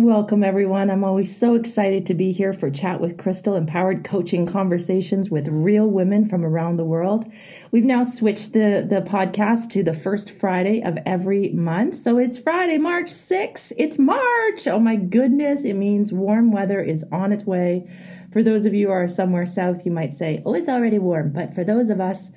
Welcome, everyone. I'm always so excited to be here for Chat with Crystal, empowered coaching conversations with real women from around the world. We've now switched the, the podcast to the first Friday of every month. So it's Friday, March 6th. It's March. Oh my goodness. It means warm weather is on its way. For those of you who are somewhere south, you might say, oh, it's already warm. But for those of us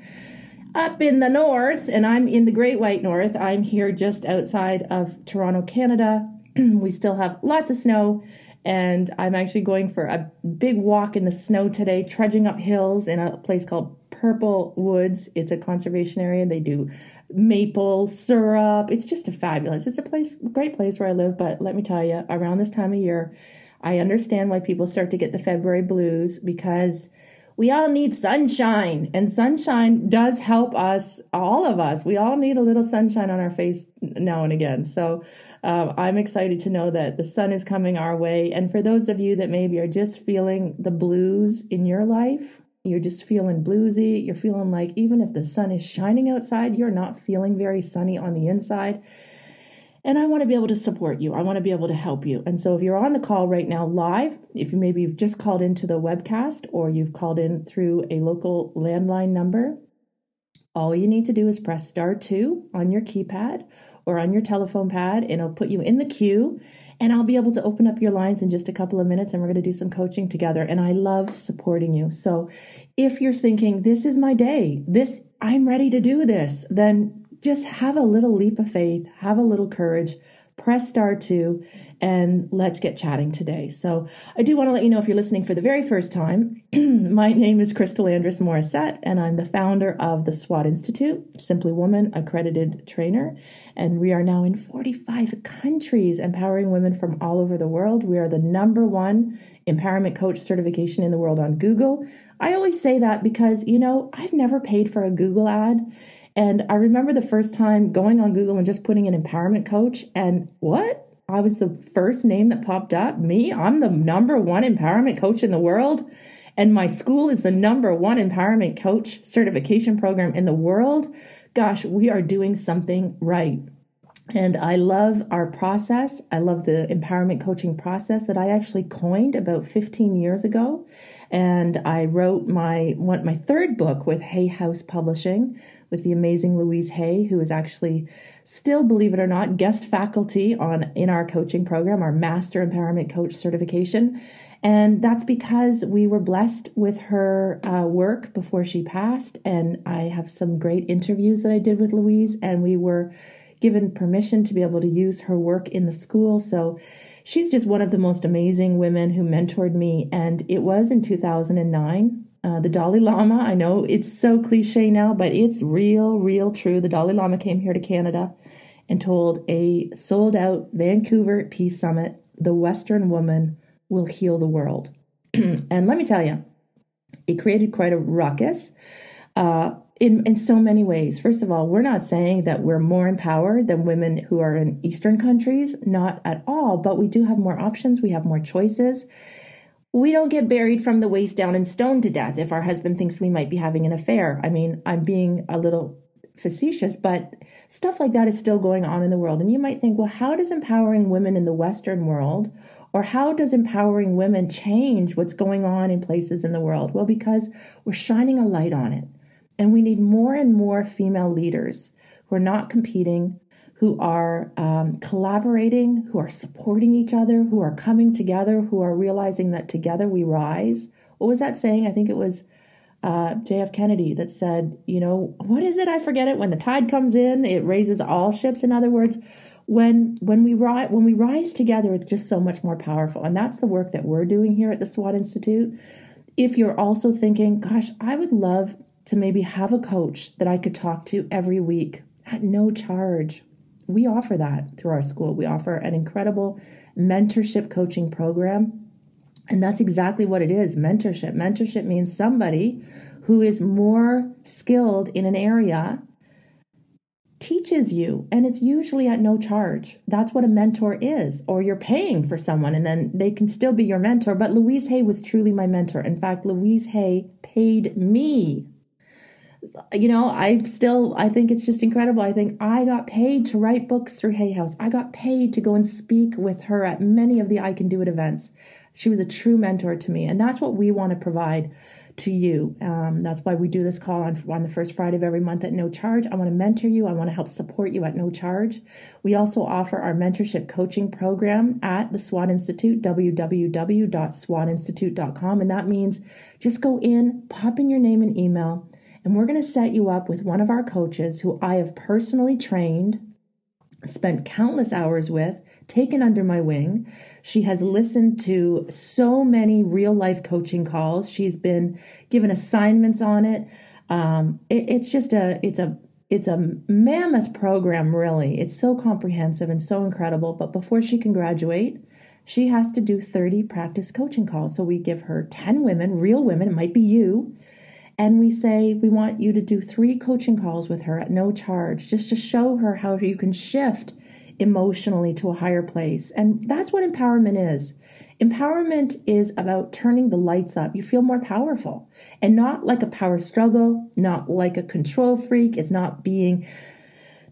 up in the north, and I'm in the Great White North, I'm here just outside of Toronto, Canada we still have lots of snow and I'm actually going for a big walk in the snow today, trudging up hills in a place called Purple Woods. It's a conservation area. They do maple syrup. It's just a fabulous. It's a place, great place where I live. But let me tell you, around this time of year, I understand why people start to get the February blues because we all need sunshine and sunshine does help us all of us. We all need a little sunshine on our face now and again. So uh, i'm excited to know that the sun is coming our way. And for those of you that maybe are just feeling the blues in your life you're just feeling bluesy you're feeling like even if the sun is shining outside you're not feeling very sunny on the inside and I want to be able to support you. I want to be able to help you. And so if you're on the call right now live, if you maybe you've just called into the webcast or you've called in through a local landline number, all you need to do is press star 2 on your keypad or on your telephone pad and it'll put you in the queue and I'll be able to open up your lines in just a couple of minutes and we're going to do some coaching together and I love supporting you. So if you're thinking this is my day, this I'm ready to do this, then just have a little leap of faith, have a little courage, press star two, and let's get chatting today. So, I do want to let you know if you're listening for the very first time, my name is Crystal Andrus Morissette, and I'm the founder of the SWAT Institute, Simply Woman accredited trainer. And we are now in 45 countries, empowering women from all over the world. We are the number one empowerment coach certification in the world on Google. I always say that because, you know, I've never paid for a Google ad. And I remember the first time going on Google and just putting an empowerment coach, and what? I was the first name that popped up. Me, I'm the number one empowerment coach in the world. And my school is the number one empowerment coach certification program in the world. Gosh, we are doing something right. And I love our process. I love the empowerment coaching process that I actually coined about 15 years ago. And I wrote my one, my third book with Hay House Publishing with the amazing Louise Hay, who is actually still, believe it or not, guest faculty on in our coaching program, our Master Empowerment Coach certification. And that's because we were blessed with her uh, work before she passed. And I have some great interviews that I did with Louise, and we were given permission to be able to use her work in the school. So she's just one of the most amazing women who mentored me. And it was in 2009. Uh, the Dalai Lama, I know it's so cliche now, but it's real, real true. The Dalai Lama came here to Canada and told a sold out Vancouver Peace Summit, the Western woman will heal the world. and let me tell you, it created quite a ruckus. Uh, in, in so many ways. First of all, we're not saying that we're more empowered than women who are in Eastern countries, not at all, but we do have more options, we have more choices. We don't get buried from the waist down and stoned to death if our husband thinks we might be having an affair. I mean, I'm being a little facetious, but stuff like that is still going on in the world. And you might think, well, how does empowering women in the Western world or how does empowering women change what's going on in places in the world? Well, because we're shining a light on it. And we need more and more female leaders who are not competing, who are um, collaborating, who are supporting each other, who are coming together, who are realizing that together we rise. What was that saying? I think it was uh, J.F. Kennedy that said, you know, what is it? I forget it. When the tide comes in, it raises all ships. In other words, when when we rise when we rise together, it's just so much more powerful. And that's the work that we're doing here at the SWAT Institute. If you're also thinking, gosh, I would love to maybe have a coach that I could talk to every week at no charge. We offer that through our school. We offer an incredible mentorship coaching program. And that's exactly what it is mentorship. Mentorship means somebody who is more skilled in an area teaches you and it's usually at no charge that's what a mentor is or you're paying for someone and then they can still be your mentor but louise hay was truly my mentor in fact louise hay paid me you know i still i think it's just incredible i think i got paid to write books through hay house i got paid to go and speak with her at many of the i can do it events she was a true mentor to me and that's what we want to provide to you. Um, that's why we do this call on, on the first Friday of every month at no charge. I want to mentor you. I want to help support you at no charge. We also offer our mentorship coaching program at the SWAT Institute, www.swatinstitute.com. And that means just go in, pop in your name and email, and we're going to set you up with one of our coaches who I have personally trained spent countless hours with, taken under my wing. She has listened to so many real life coaching calls. She's been given assignments on it. Um, it it's just a it's a it's a mammoth program, really. It's so comprehensive and so incredible. But before she can graduate, she has to do 30 practice coaching calls. So we give her 10 women, real women, it might be you, and we say we want you to do three coaching calls with her at no charge just to show her how you can shift emotionally to a higher place. And that's what empowerment is. Empowerment is about turning the lights up. You feel more powerful and not like a power struggle, not like a control freak. It's not being.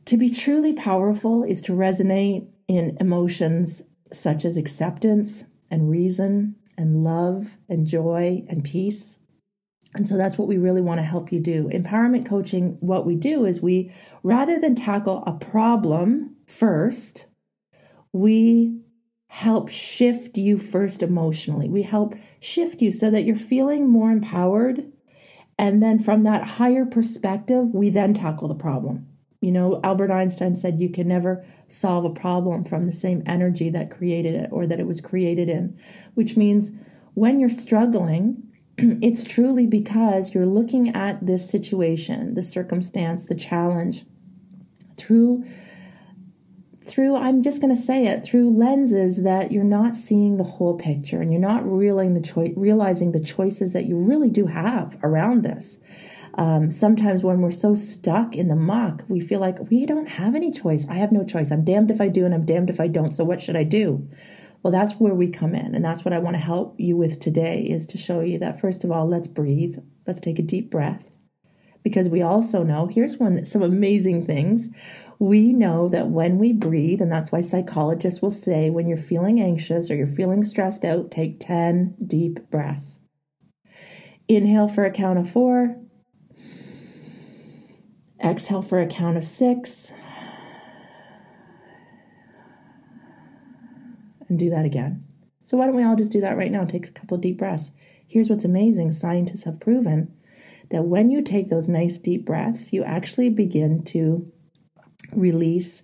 To be truly powerful is to resonate in emotions such as acceptance and reason and love and joy and peace. And so that's what we really want to help you do. Empowerment coaching, what we do is we, rather than tackle a problem first, we help shift you first emotionally. We help shift you so that you're feeling more empowered. And then from that higher perspective, we then tackle the problem. You know, Albert Einstein said you can never solve a problem from the same energy that created it or that it was created in, which means when you're struggling, it's truly because you're looking at this situation, the circumstance, the challenge through through I'm just going to say it through lenses that you're not seeing the whole picture and you're not realizing the realizing the choices that you really do have around this. Um, sometimes when we're so stuck in the muck, we feel like we don't have any choice. I have no choice. I'm damned if I do and I'm damned if I don't. So what should I do? Well, that's where we come in. And that's what I want to help you with today is to show you that, first of all, let's breathe. Let's take a deep breath. Because we also know, here's one, some amazing things. We know that when we breathe, and that's why psychologists will say when you're feeling anxious or you're feeling stressed out, take 10 deep breaths. Inhale for a count of four. Exhale for a count of six. And do that again. So why don't we all just do that right now? Take a couple deep breaths. Here's what's amazing scientists have proven that when you take those nice deep breaths, you actually begin to release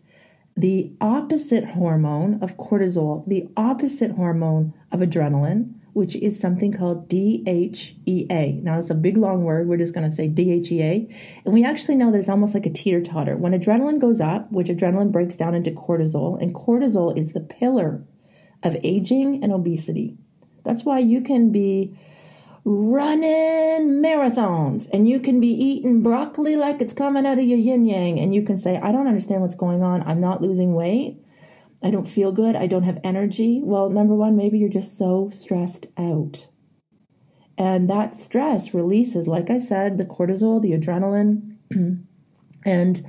the opposite hormone of cortisol, the opposite hormone of adrenaline, which is something called DHEA. Now, it's a big long word. We're just going to say DHEA. And we actually know that it's almost like a teeter totter. When adrenaline goes up, which adrenaline breaks down into cortisol, and cortisol is the pillar of aging and obesity. That's why you can be running marathons and you can be eating broccoli like it's coming out of your yin yang and you can say, I don't understand what's going on. I'm not losing weight. I don't feel good. I don't have energy. Well, number one, maybe you're just so stressed out. And that stress releases, like I said, the cortisol, the adrenaline, and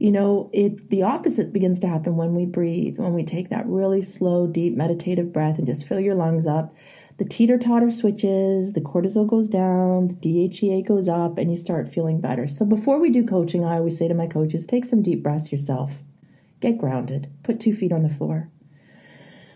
you know, it the opposite begins to happen when we breathe, when we take that really slow, deep meditative breath and just fill your lungs up. The teeter totter switches, the cortisol goes down, the DHEA goes up, and you start feeling better. So before we do coaching, I always say to my coaches, take some deep breaths yourself. Get grounded. Put two feet on the floor.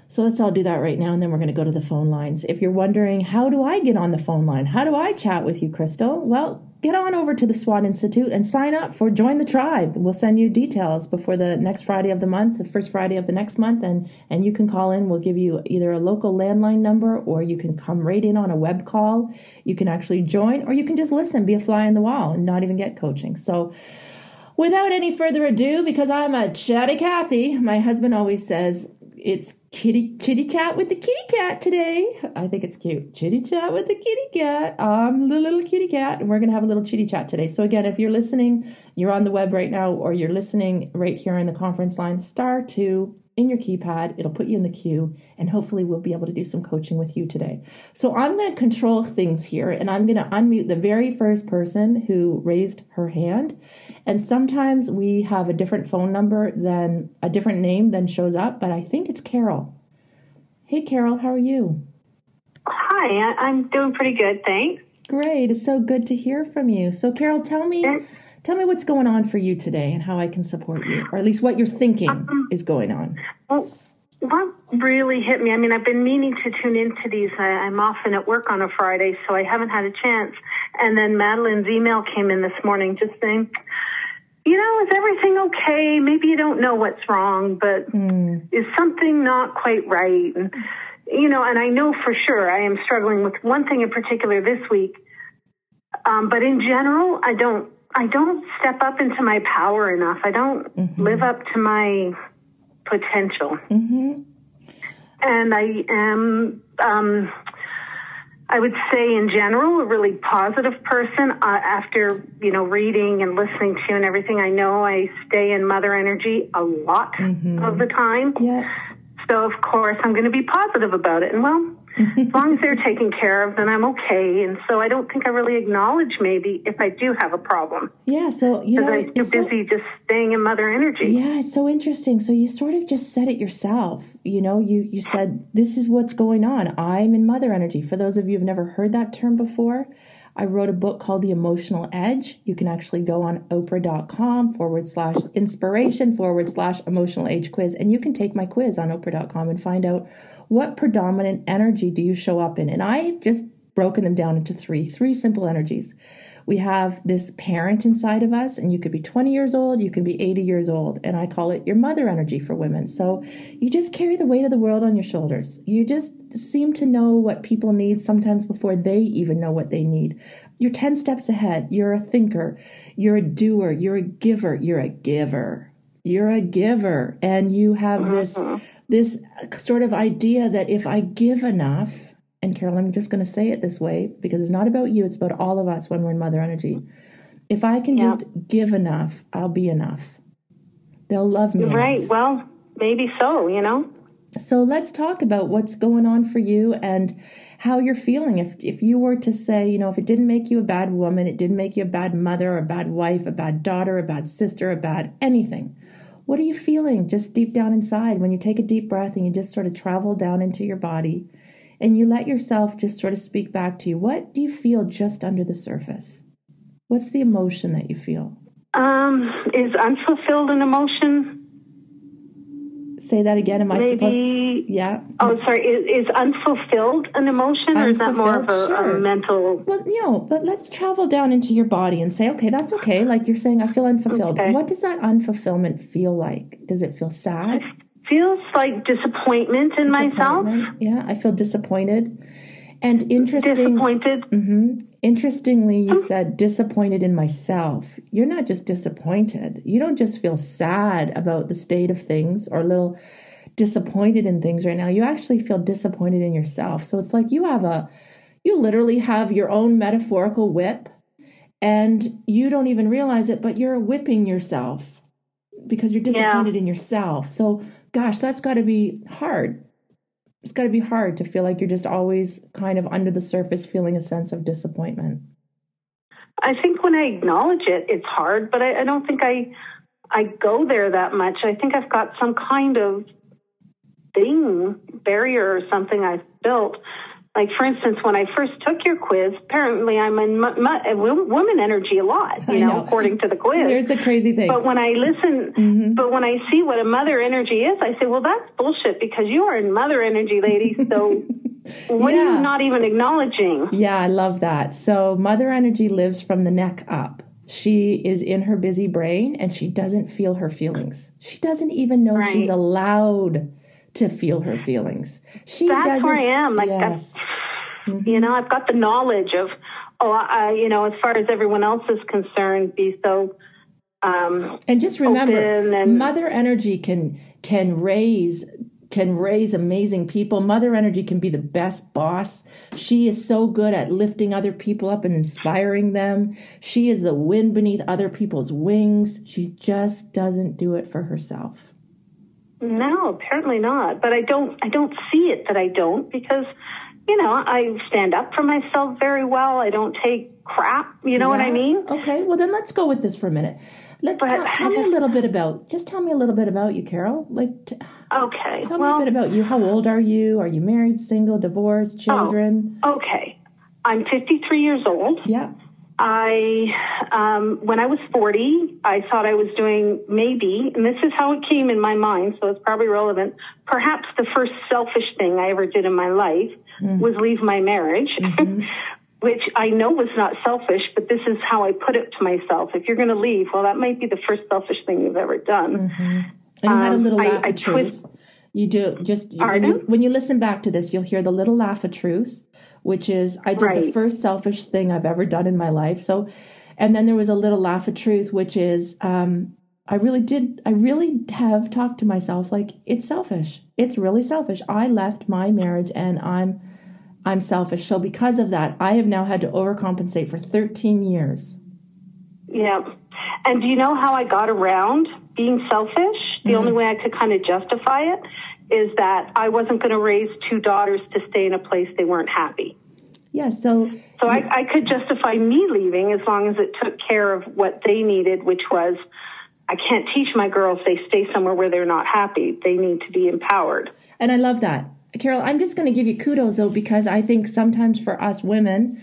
So let's all do that right now, and then we're going to go to the phone lines. If you're wondering, how do I get on the phone line? How do I chat with you, Crystal? Well, get on over to the SWAT Institute and sign up for Join the Tribe. We'll send you details before the next Friday of the month, the first Friday of the next month, and, and you can call in. We'll give you either a local landline number or you can come right in on a web call. You can actually join or you can just listen, be a fly on the wall, and not even get coaching. So, without any further ado, because I'm a chatty Cathy, my husband always says, It's kitty chitty chat with the kitty cat today. I think it's cute. Chitty chat with the kitty cat. I'm the little kitty cat, and we're gonna have a little chitty chat today. So again, if you're listening, you're on the web right now, or you're listening right here in the conference line, star two in your keypad. It'll put you in the queue, and hopefully, we'll be able to do some coaching with you today. So, I'm going to control things here, and I'm going to unmute the very first person who raised her hand. And sometimes we have a different phone number than a different name than shows up, but I think it's Carol. Hey, Carol, how are you? Hi, I'm doing pretty good, thanks. Great. It's so good to hear from you. So, Carol, tell me. Tell me what's going on for you today and how I can support you, or at least what you're thinking um, is going on. Well, what really hit me, I mean, I've been meaning to tune into these. I, I'm often at work on a Friday, so I haven't had a chance. And then Madeline's email came in this morning just saying, you know, is everything okay? Maybe you don't know what's wrong, but mm. is something not quite right? And, you know, and I know for sure I am struggling with one thing in particular this week. Um, but in general, I don't I don't step up into my power enough. I don't mm-hmm. live up to my potential. Mm-hmm. And I am, um, I would say in general, a really positive person. Uh, after, you know, reading and listening to and everything, I know I stay in mother energy a lot mm-hmm. of the time. Yeah. So, of course, I'm going to be positive about it. And well, as long as they're taken care of, then I'm okay. And so I don't think I really acknowledge maybe if I do have a problem. Yeah. So, you know, I'm too busy so, just staying in mother energy. Yeah. It's so interesting. So you sort of just said it yourself. You know, you, you said, this is what's going on. I'm in mother energy. For those of you who've never heard that term before, I wrote a book called The Emotional Edge. You can actually go on oprah.com forward slash inspiration forward slash emotional age quiz, and you can take my quiz on oprah.com and find out what predominant energy do you show up in. And I just broken them down into three, three simple energies we have this parent inside of us, and you could be 20 years old, you could be 80 years old, and I call it your mother energy for women. So you just carry the weight of the world on your shoulders. You just seem to know what people need sometimes before they even know what they need. You're 10 steps ahead. You're a thinker, you're a doer, you're a giver, you're a giver. You're a giver, and you have this uh-huh. this sort of idea that if I give enough, and Carol, I'm just going to say it this way because it's not about you, it's about all of us when we're in mother energy. If I can just give enough, I'll be enough. They'll love me. Right. Enough. Well, maybe so, you know. So let's talk about what's going on for you and how you're feeling. If if you were to say, you know, if it didn't make you a bad woman, it didn't make you a bad mother, or a bad wife, a bad daughter, a bad sister, a bad anything. What are you feeling just deep down inside when you take a deep breath and you just sort of travel down into your body and you let yourself just sort of speak back to you. What do you feel just under the surface? What's the emotion that you feel? Um, is unfulfilled an emotion? Say that again. Am I Maybe, supposed? Yeah. Oh, sorry. Is, is unfulfilled an emotion, or is that more of a, sure. a, mental? Well, you know, but let's travel down into your body and say, okay, that's okay. Like you're saying, I feel unfulfilled. Okay. What does that unfulfillment feel like? Does it feel sad? Feels like disappointment in myself. Yeah, I feel disappointed. And interesting. Disappointed. Mm-hmm, interestingly, you said disappointed in myself. You're not just disappointed. You don't just feel sad about the state of things or a little disappointed in things right now. You actually feel disappointed in yourself. So it's like you have a, you literally have your own metaphorical whip and you don't even realize it, but you're whipping yourself because you're disappointed yeah. in yourself. So gosh, that's got to be hard. It's got to be hard to feel like you're just always kind of under the surface feeling a sense of disappointment. I think when I acknowledge it, it's hard, but I, I don't think I I go there that much. I think I've got some kind of thing, barrier or something I've built like for instance, when I first took your quiz, apparently I'm in woman energy a lot, you know, know, according to the quiz. Here's the crazy thing. But when I listen, mm-hmm. but when I see what a mother energy is, I say, well, that's bullshit because you are in mother energy, lady. So what yeah. are you not even acknowledging? Yeah, I love that. So mother energy lives from the neck up. She is in her busy brain and she doesn't feel her feelings. She doesn't even know right. she's allowed to feel her feelings. She That's where I am. Like, yes. Mm-hmm. you know, I've got the knowledge of, oh, I, you know, as far as everyone else is concerned, be so. Um, and just remember, and, mother energy can can raise can raise amazing people. Mother Energy can be the best boss. She is so good at lifting other people up and inspiring them. She is the wind beneath other people's wings. She just doesn't do it for herself. No, apparently not. But I don't I don't see it that I don't because you know, I stand up for myself very well. I don't take crap. You know yeah. what I mean? Okay. Well, then let's go with this for a minute. Let's but tell, tell me a little bit about. Just tell me a little bit about you, Carol. Like. T- okay. Tell well, me a bit about you. How old are you? Are you married, single, divorced, oh, children? Oh, okay. I'm 53 years old. Yeah. I, um, when I was 40, I thought I was doing maybe, and this is how it came in my mind, so it's probably relevant. Perhaps the first selfish thing I ever did in my life mm. was leave my marriage, mm-hmm. which I know was not selfish, but this is how I put it to myself. If you're going to leave, well, that might be the first selfish thing you've ever done. Mm-hmm. And you um, had a little um, laugh I, of truth. Twist, you do just when you, when you, listen back to this, you'll hear the little laugh of truth, which is I did right. the first selfish thing I've ever done in my life. So, and then there was a little laugh of truth, which is um, I really did. I really have talked to myself like it's selfish. It's really selfish. I left my marriage and I'm I'm selfish. So because of that, I have now had to overcompensate for 13 years. Yeah. And do you know how I got around being selfish? The mm-hmm. only way I could kind of justify it is that I wasn't going to raise two daughters to stay in a place they weren't happy. Yeah, so so I, I could justify me leaving as long as it took care of what they needed, which was I can't teach my girls they stay somewhere where they're not happy. They need to be empowered. And I love that. Carol, I'm just going to give you kudos though, because I think sometimes for us women,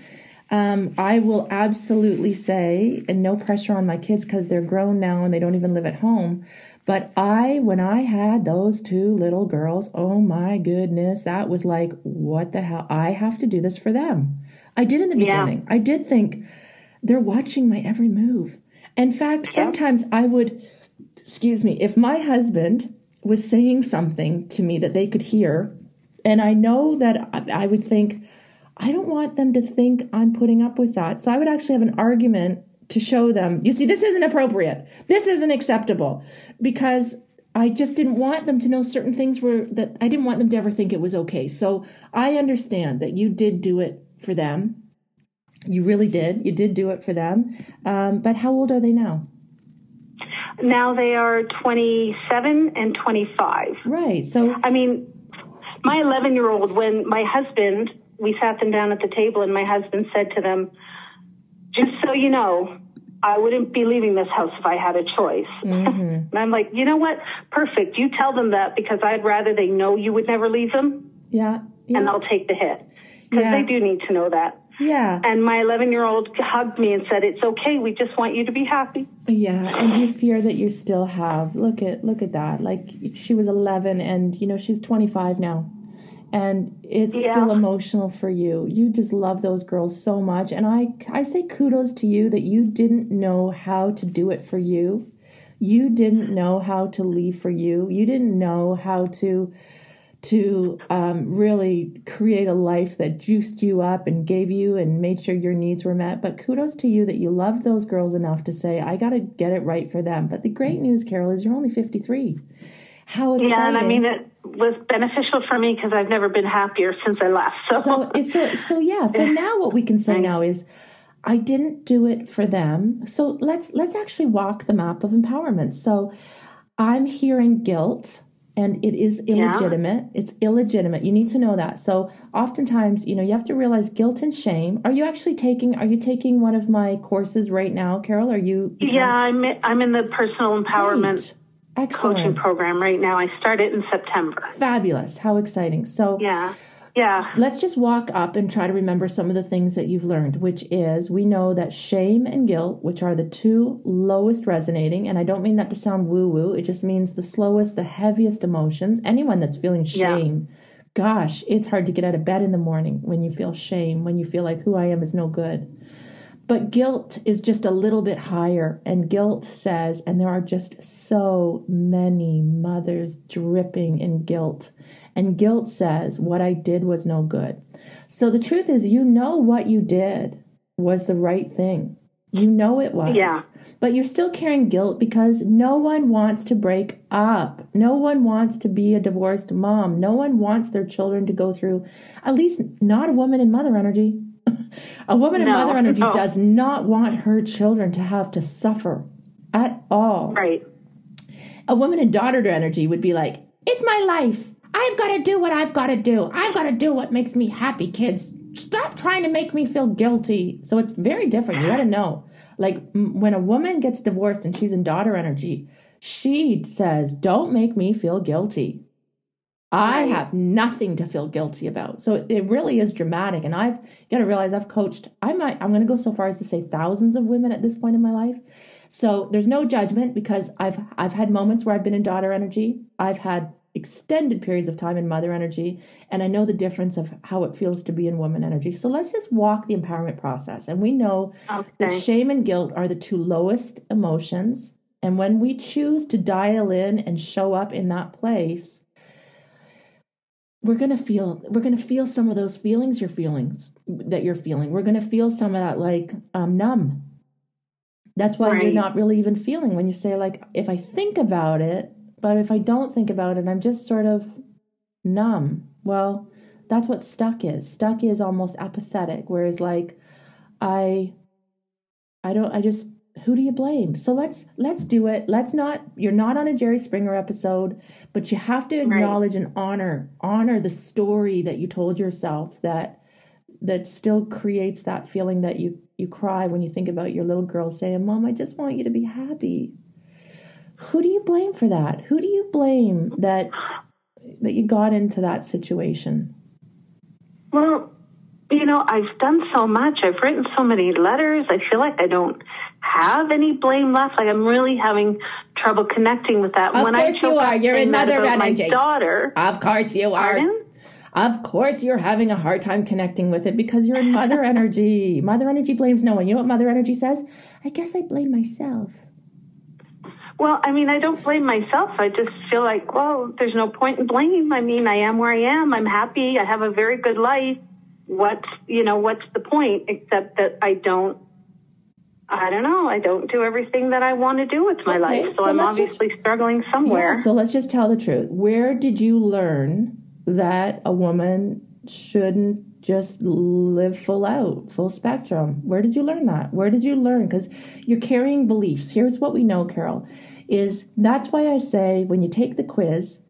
um, I will absolutely say, and no pressure on my kids because they're grown now and they don't even live at home. But I, when I had those two little girls, oh my goodness, that was like, what the hell? I have to do this for them. I did in the beginning. Yeah. I did think they're watching my every move. In fact, sometimes I would, excuse me, if my husband was saying something to me that they could hear, and I know that I would think, I don't want them to think I'm putting up with that. So I would actually have an argument to show them, you see, this isn't appropriate. This isn't acceptable because I just didn't want them to know certain things were that I didn't want them to ever think it was okay. So I understand that you did do it for them. You really did. You did do it for them. Um, but how old are they now? Now they are 27 and 25. Right. So, I mean, my 11 year old, when my husband, we sat them down at the table and my husband said to them, just so you know, I wouldn't be leaving this house if I had a choice. Mm-hmm. and I'm like, you know what? Perfect. You tell them that because I'd rather they know you would never leave them. Yeah. yeah. And they'll take the hit because yeah. they do need to know that. Yeah. And my 11 year old hugged me and said, "It's okay. We just want you to be happy." Yeah, and you fear that you still have. Look at look at that. Like she was 11, and you know she's 25 now and it's yeah. still emotional for you. You just love those girls so much and I I say kudos to you that you didn't know how to do it for you. You didn't know how to leave for you. You didn't know how to to um, really create a life that juiced you up and gave you and made sure your needs were met. But kudos to you that you loved those girls enough to say, I got to get it right for them. But the great news, Carol, is you're only 53. How exciting. Yeah, and I mean, it was beneficial for me because I've never been happier since I left. So, so, so, so yeah. So now what we can say now is, I didn't do it for them. So let's let's actually walk the map of empowerment. So I'm hearing guilt and it is illegitimate. Yeah. It's illegitimate. You need to know that. So oftentimes, you know, you have to realize guilt and shame. Are you actually taking are you taking one of my courses right now, Carol? Are you Yeah, I'm I'm in the personal empowerment Excellent. coaching program right now. I started in September. Fabulous. How exciting. So, yeah. Yeah. Let's just walk up and try to remember some of the things that you've learned, which is we know that shame and guilt, which are the two lowest resonating, and I don't mean that to sound woo woo, it just means the slowest, the heaviest emotions. Anyone that's feeling shame, yeah. gosh, it's hard to get out of bed in the morning when you feel shame, when you feel like who I am is no good. But guilt is just a little bit higher. And guilt says, and there are just so many mothers dripping in guilt. And guilt says, what I did was no good. So the truth is, you know what you did was the right thing. You know it was. Yeah. But you're still carrying guilt because no one wants to break up. No one wants to be a divorced mom. No one wants their children to go through, at least not a woman in mother energy. A woman in No, mother energy does not want her children to have to suffer at all. Right. A woman in daughter energy would be like, It's my life. I've got to do what I've got to do. I've got to do what makes me happy, kids. Stop trying to make me feel guilty. So it's very different. You got to know. Like m- when a woman gets divorced and she's in daughter energy, she says, Don't make me feel guilty. I have nothing to feel guilty about. So it really is dramatic. And I've got to realize I've coached, I might, I'm going to go so far as to say thousands of women at this point in my life. So there's no judgment because I've I've had moments where I've been in daughter energy. I've had extended periods of time in mother energy and I know the difference of how it feels to be in woman energy. So let's just walk the empowerment process. And we know that shame and guilt are the two lowest emotions. And when we choose to dial in and show up in that place, we're going to feel we're going to feel some of those feelings you're feelings that you're feeling. We're going to feel some of that like um, numb. That's why you're not really even feeling when you say like if I think about it, but if I don't think about it, I'm just sort of numb. Well, that's what stuck is. Stuck is almost apathetic, whereas like I I don't I just who do you blame? So let's let's do it. Let's not you're not on a Jerry Springer episode, but you have to acknowledge and honor honor the story that you told yourself that that still creates that feeling that you you cry when you think about your little girl saying, "Mom, I just want you to be happy." Who do you blame for that? Who do you blame that that you got into that situation? Well, you know, I've done so much. I've written so many letters. I feel like I don't have any blame left. Like I'm really having trouble connecting with that. Of when course I you are. You're mother energy. My daughter. Of course you are. Pardon? Of course you're having a hard time connecting with it because you're in mother energy. Mother energy blames no one. You know what mother energy says? I guess I blame myself. Well, I mean, I don't blame myself. I just feel like, well, there's no point in blame. I mean, I am where I am. I'm happy. I have a very good life. What's, you know, what's the point except that I don't, I don't know, I don't do everything that I want to do with my Okay, life. So, so I'm let's just- obviously struggling somewhere. Yeah, so let's just tell the truth. Where did you learn that a woman shouldn't just live full out, full spectrum? Where did you learn that? Where did you learn? Because you're carrying beliefs. Here's what we know, Carol, is that's why I say when you take the quiz,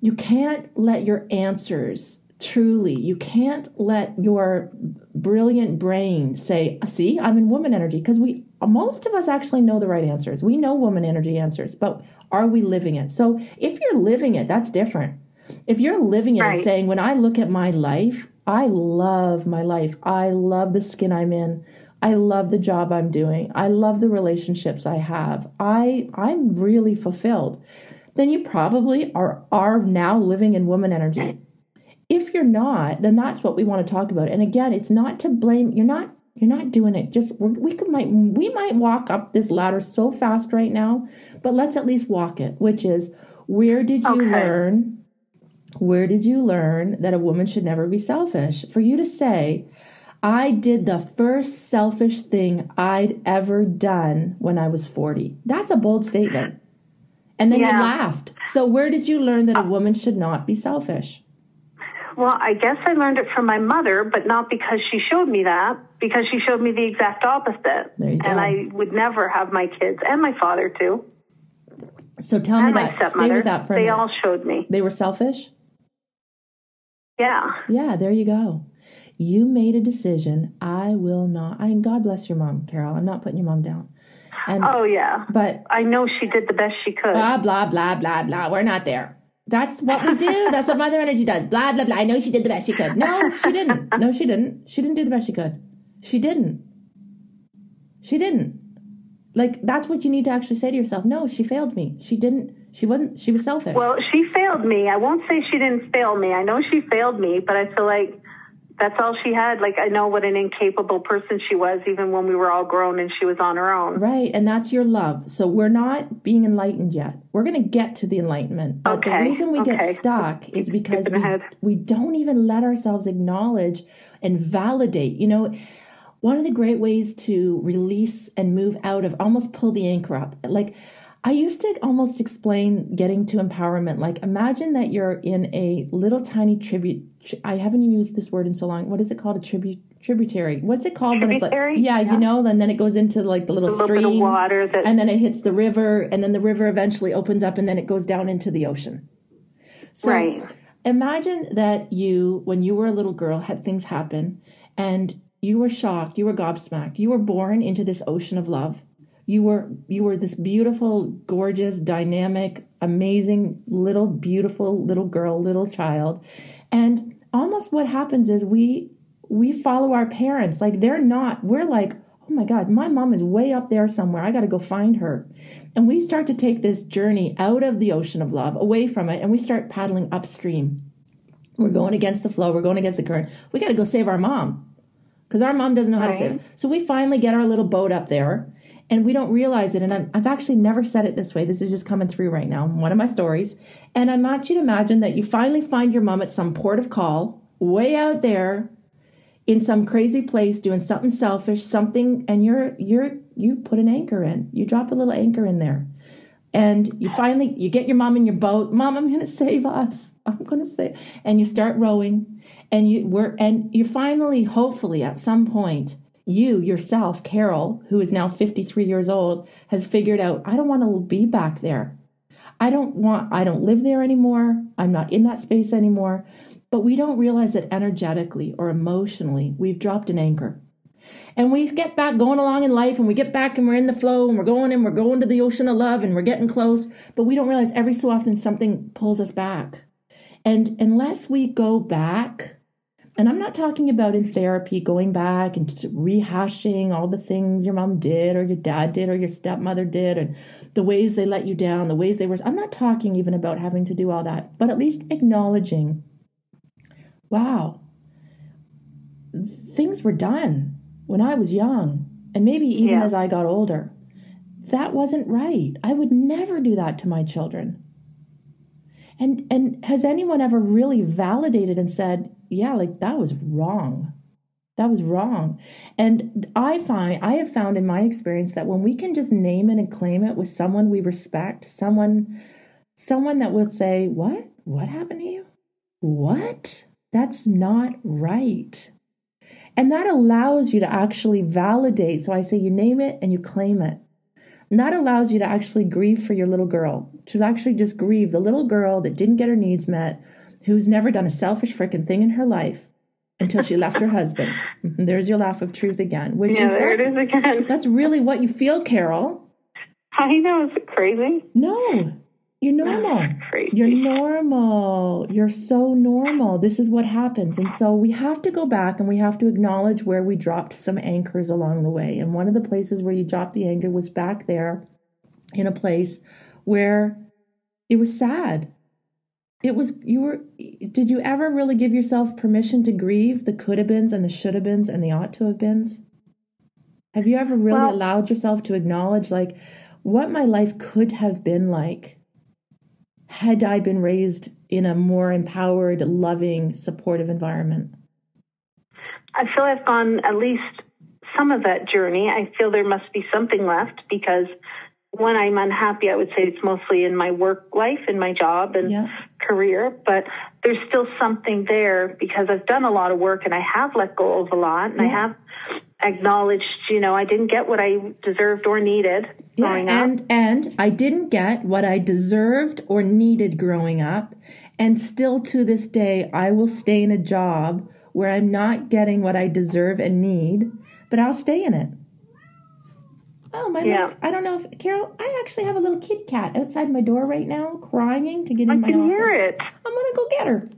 you can't let your answers truly, you can't let your brilliant brain say, see, I'm in woman energy. Because we, most of us actually know the right answers. We know woman energy answers, but are we living it? So if you're living it, that's different. If you're living it and saying, when I look at my life, I love my life. I love the skin I'm in. I love the job I'm doing. I love the relationships I have. I I'm really fulfilled. Then you probably are are now living in woman energy. If you're not, then that's what we want to talk about. And again, it's not to blame. You're not you're not doing it. Just we're, we could might we might walk up this ladder so fast right now, but let's at least walk it. Which is where did you Okay. learn? Where did you learn that a woman should never be selfish? For you to say, I did the first selfish thing I'd ever done when I was 40. That's a bold statement. And then you laughed. So, where did you learn that a woman should not be selfish? Well, I guess I learned it from my mother, but not because she showed me that, because she showed me the exact opposite. There you go. And I would never have my kids and my father too, So, tell me and my that. Stay with that for they all showed me. they were selfish? Yeah. Yeah, there you go. You made a decision. I will not. I and God bless your mom, Carol. I'm not putting your mom down. And Oh yeah. but I know she did the best she could. blah blah blah blah blah. We're not there. That's what we do. That's what Mother Energy does. Blah blah blah. I know she did the best she could. No, she didn't. No, she didn't. She didn't do the best she could. She didn't. She didn't. Like that's what you need to actually say to yourself. No, she failed me. She didn't. She wasn't. She was selfish. well, she failed me. I won't say she didn't fail me. I know she failed me, but I feel like that's all she had. Like I know what an incapable person she was, even when we were all grown and she was on her own. Right, and that's your love. So we're not being enlightened yet. We're going to get to the enlightenment. But the reason we get stuck is because we, ahead. we don't even let ourselves acknowledge and validate. You know, one of the great ways to release and move out of almost pull the anchor up. Like I used to almost explain getting to empowerment. Like imagine that you're in a little tiny tribute. I haven't used this word in so long. What is it called? A tribute tributary. What's it called tributary? when it's like yeah, yeah, you know, and then it goes into like the little, little stream, water that, and then it hits the river, and then the river eventually opens up, and then it goes down into the ocean. So right. imagine that you, when you were a little girl, had things happen, and you were shocked, you were gobsmacked, you were born into this ocean of love. You were you were this beautiful, gorgeous, dynamic, amazing little beautiful little girl, little child. And almost what happens is we we follow our parents. Like they're not, we're like, oh my God, my mom is way up there somewhere. I got to go find her. And we start to take this journey out of the ocean of love, away from it, and we start paddling upstream. We're going against the flow, we're going against the current. We got to go save our mom because our mom doesn't know how right. to save it. So we finally get our little boat up there and we don't realize it. And i have actually never said it this way. This is just coming through right now, one of my stories. And I want you to imagine that you finally find your mom at some port of call, way out there in some crazy place doing something selfish, something, and you're you're you put an anchor in. You drop a little anchor in there. And you finally you get your mom in your boat. Mom, I'm gonna save us. I'm gonna save and you start rowing and you were and you finally, hopefully at some point, you yourself, Carol, who is now 53 years old, has figured out, I don't want to be back there. I don't want, I don't live there anymore. I'm not in that space anymore. But we don't realize that energetically or emotionally, we've dropped an anchor. And we get back going along in life and we get back and we're in the flow and we're going and we're going to the ocean of love and we're getting close. But we don't realize every so often something pulls us back. And unless we go back, and I'm not talking about in therapy going back and rehashing all the things your mom did or your dad did or your stepmother did and the ways they let you down, the ways they were. I'm not talking even about having to do all that, but at least acknowledging wow, things were done when I was young, and maybe even yeah. as I got older. That wasn't right. I would never do that to my children. And and has anyone ever really validated and said, yeah, like that was wrong. That was wrong. And I find I have found in my experience that when we can just name it and claim it with someone we respect, someone someone that will say, "What? What happened to you? What? That's not right. And that allows you to actually validate. So I say you name it and you claim it. And that allows you to actually grieve for your little girl, to actually just grieve the little girl that didn't get her needs met, who's never done a selfish freaking thing in her life until she left her husband. Mm-hmm. There's your laugh of truth again. Which yeah, is there it is again. That's really what you feel, Carol. I know. Is it crazy? No, you're normal. You're normal. You're so normal. This is what happens. And so we have to go back and we have to acknowledge where we dropped some anchors along the way. And one of the places where you dropped the anchor was back there in a place where it was sad. It was, you were, did you ever really give yourself permission to grieve the could have beens and the should have beens and the ought to have beens? Have you ever really well, allowed yourself to acknowledge, like, what my life could have been like? had I been raised in a more empowered, loving, supportive environment? I feel I've gone at least some of that journey. I feel there must be something left because when I'm unhappy, I would say it's mostly in my work life, in my job and yeah. Career, but there's still something there because I've done a lot of work and I have let go of a lot and yeah. I have acknowledged, you know, I didn't get what I deserved or needed yeah, and, up. And I didn't get what I deserved or needed growing up. And still to this day, I will stay in a job where I'm not getting what I deserve and need, but I'll stay in it. Oh, my yeah. little, I don't know if, Carol, I actually have a little kitty cat outside my door right now crying to get in I my can office. hear it. I'm to go get her.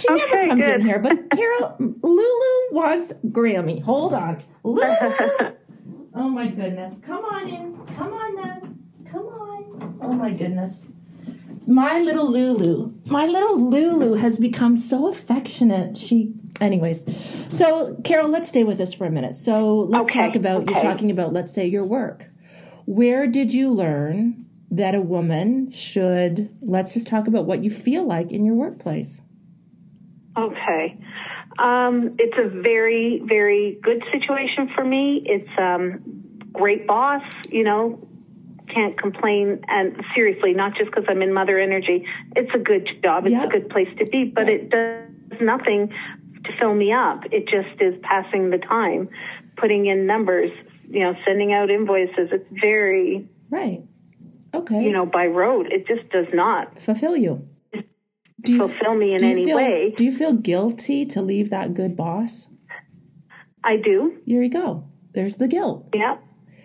She okay, never comes good. in here, but Carol, Lulu wants Grammy. Hold on. Lulu. oh my goodness. Come on in. Come on then. Come on. Oh my goodness. My little Lulu. My little Lulu has become so affectionate. She anyways. So Carol, let's stay with this for a minute. So let's okay, talk about okay. you're talking about let's say your work. Where did you learn that a woman should let's just talk about what you feel like in your workplace? Okay. Um, it's a very, very good situation for me. It's um, great boss, you know, can't complain. And seriously, not just because I'm in Mother Energy, it's a good job. It's Yeah. a good place to be, but it does nothing to fill me up. It just is passing the time, putting in numbers, you know, sending out invoices. It's very, Right. Okay. you know, by road. It just does not fulfill you. Do you fulfill me in any feel, way. Do you feel guilty to leave that good boss? I do. Here you go. There's the guilt. Yeah.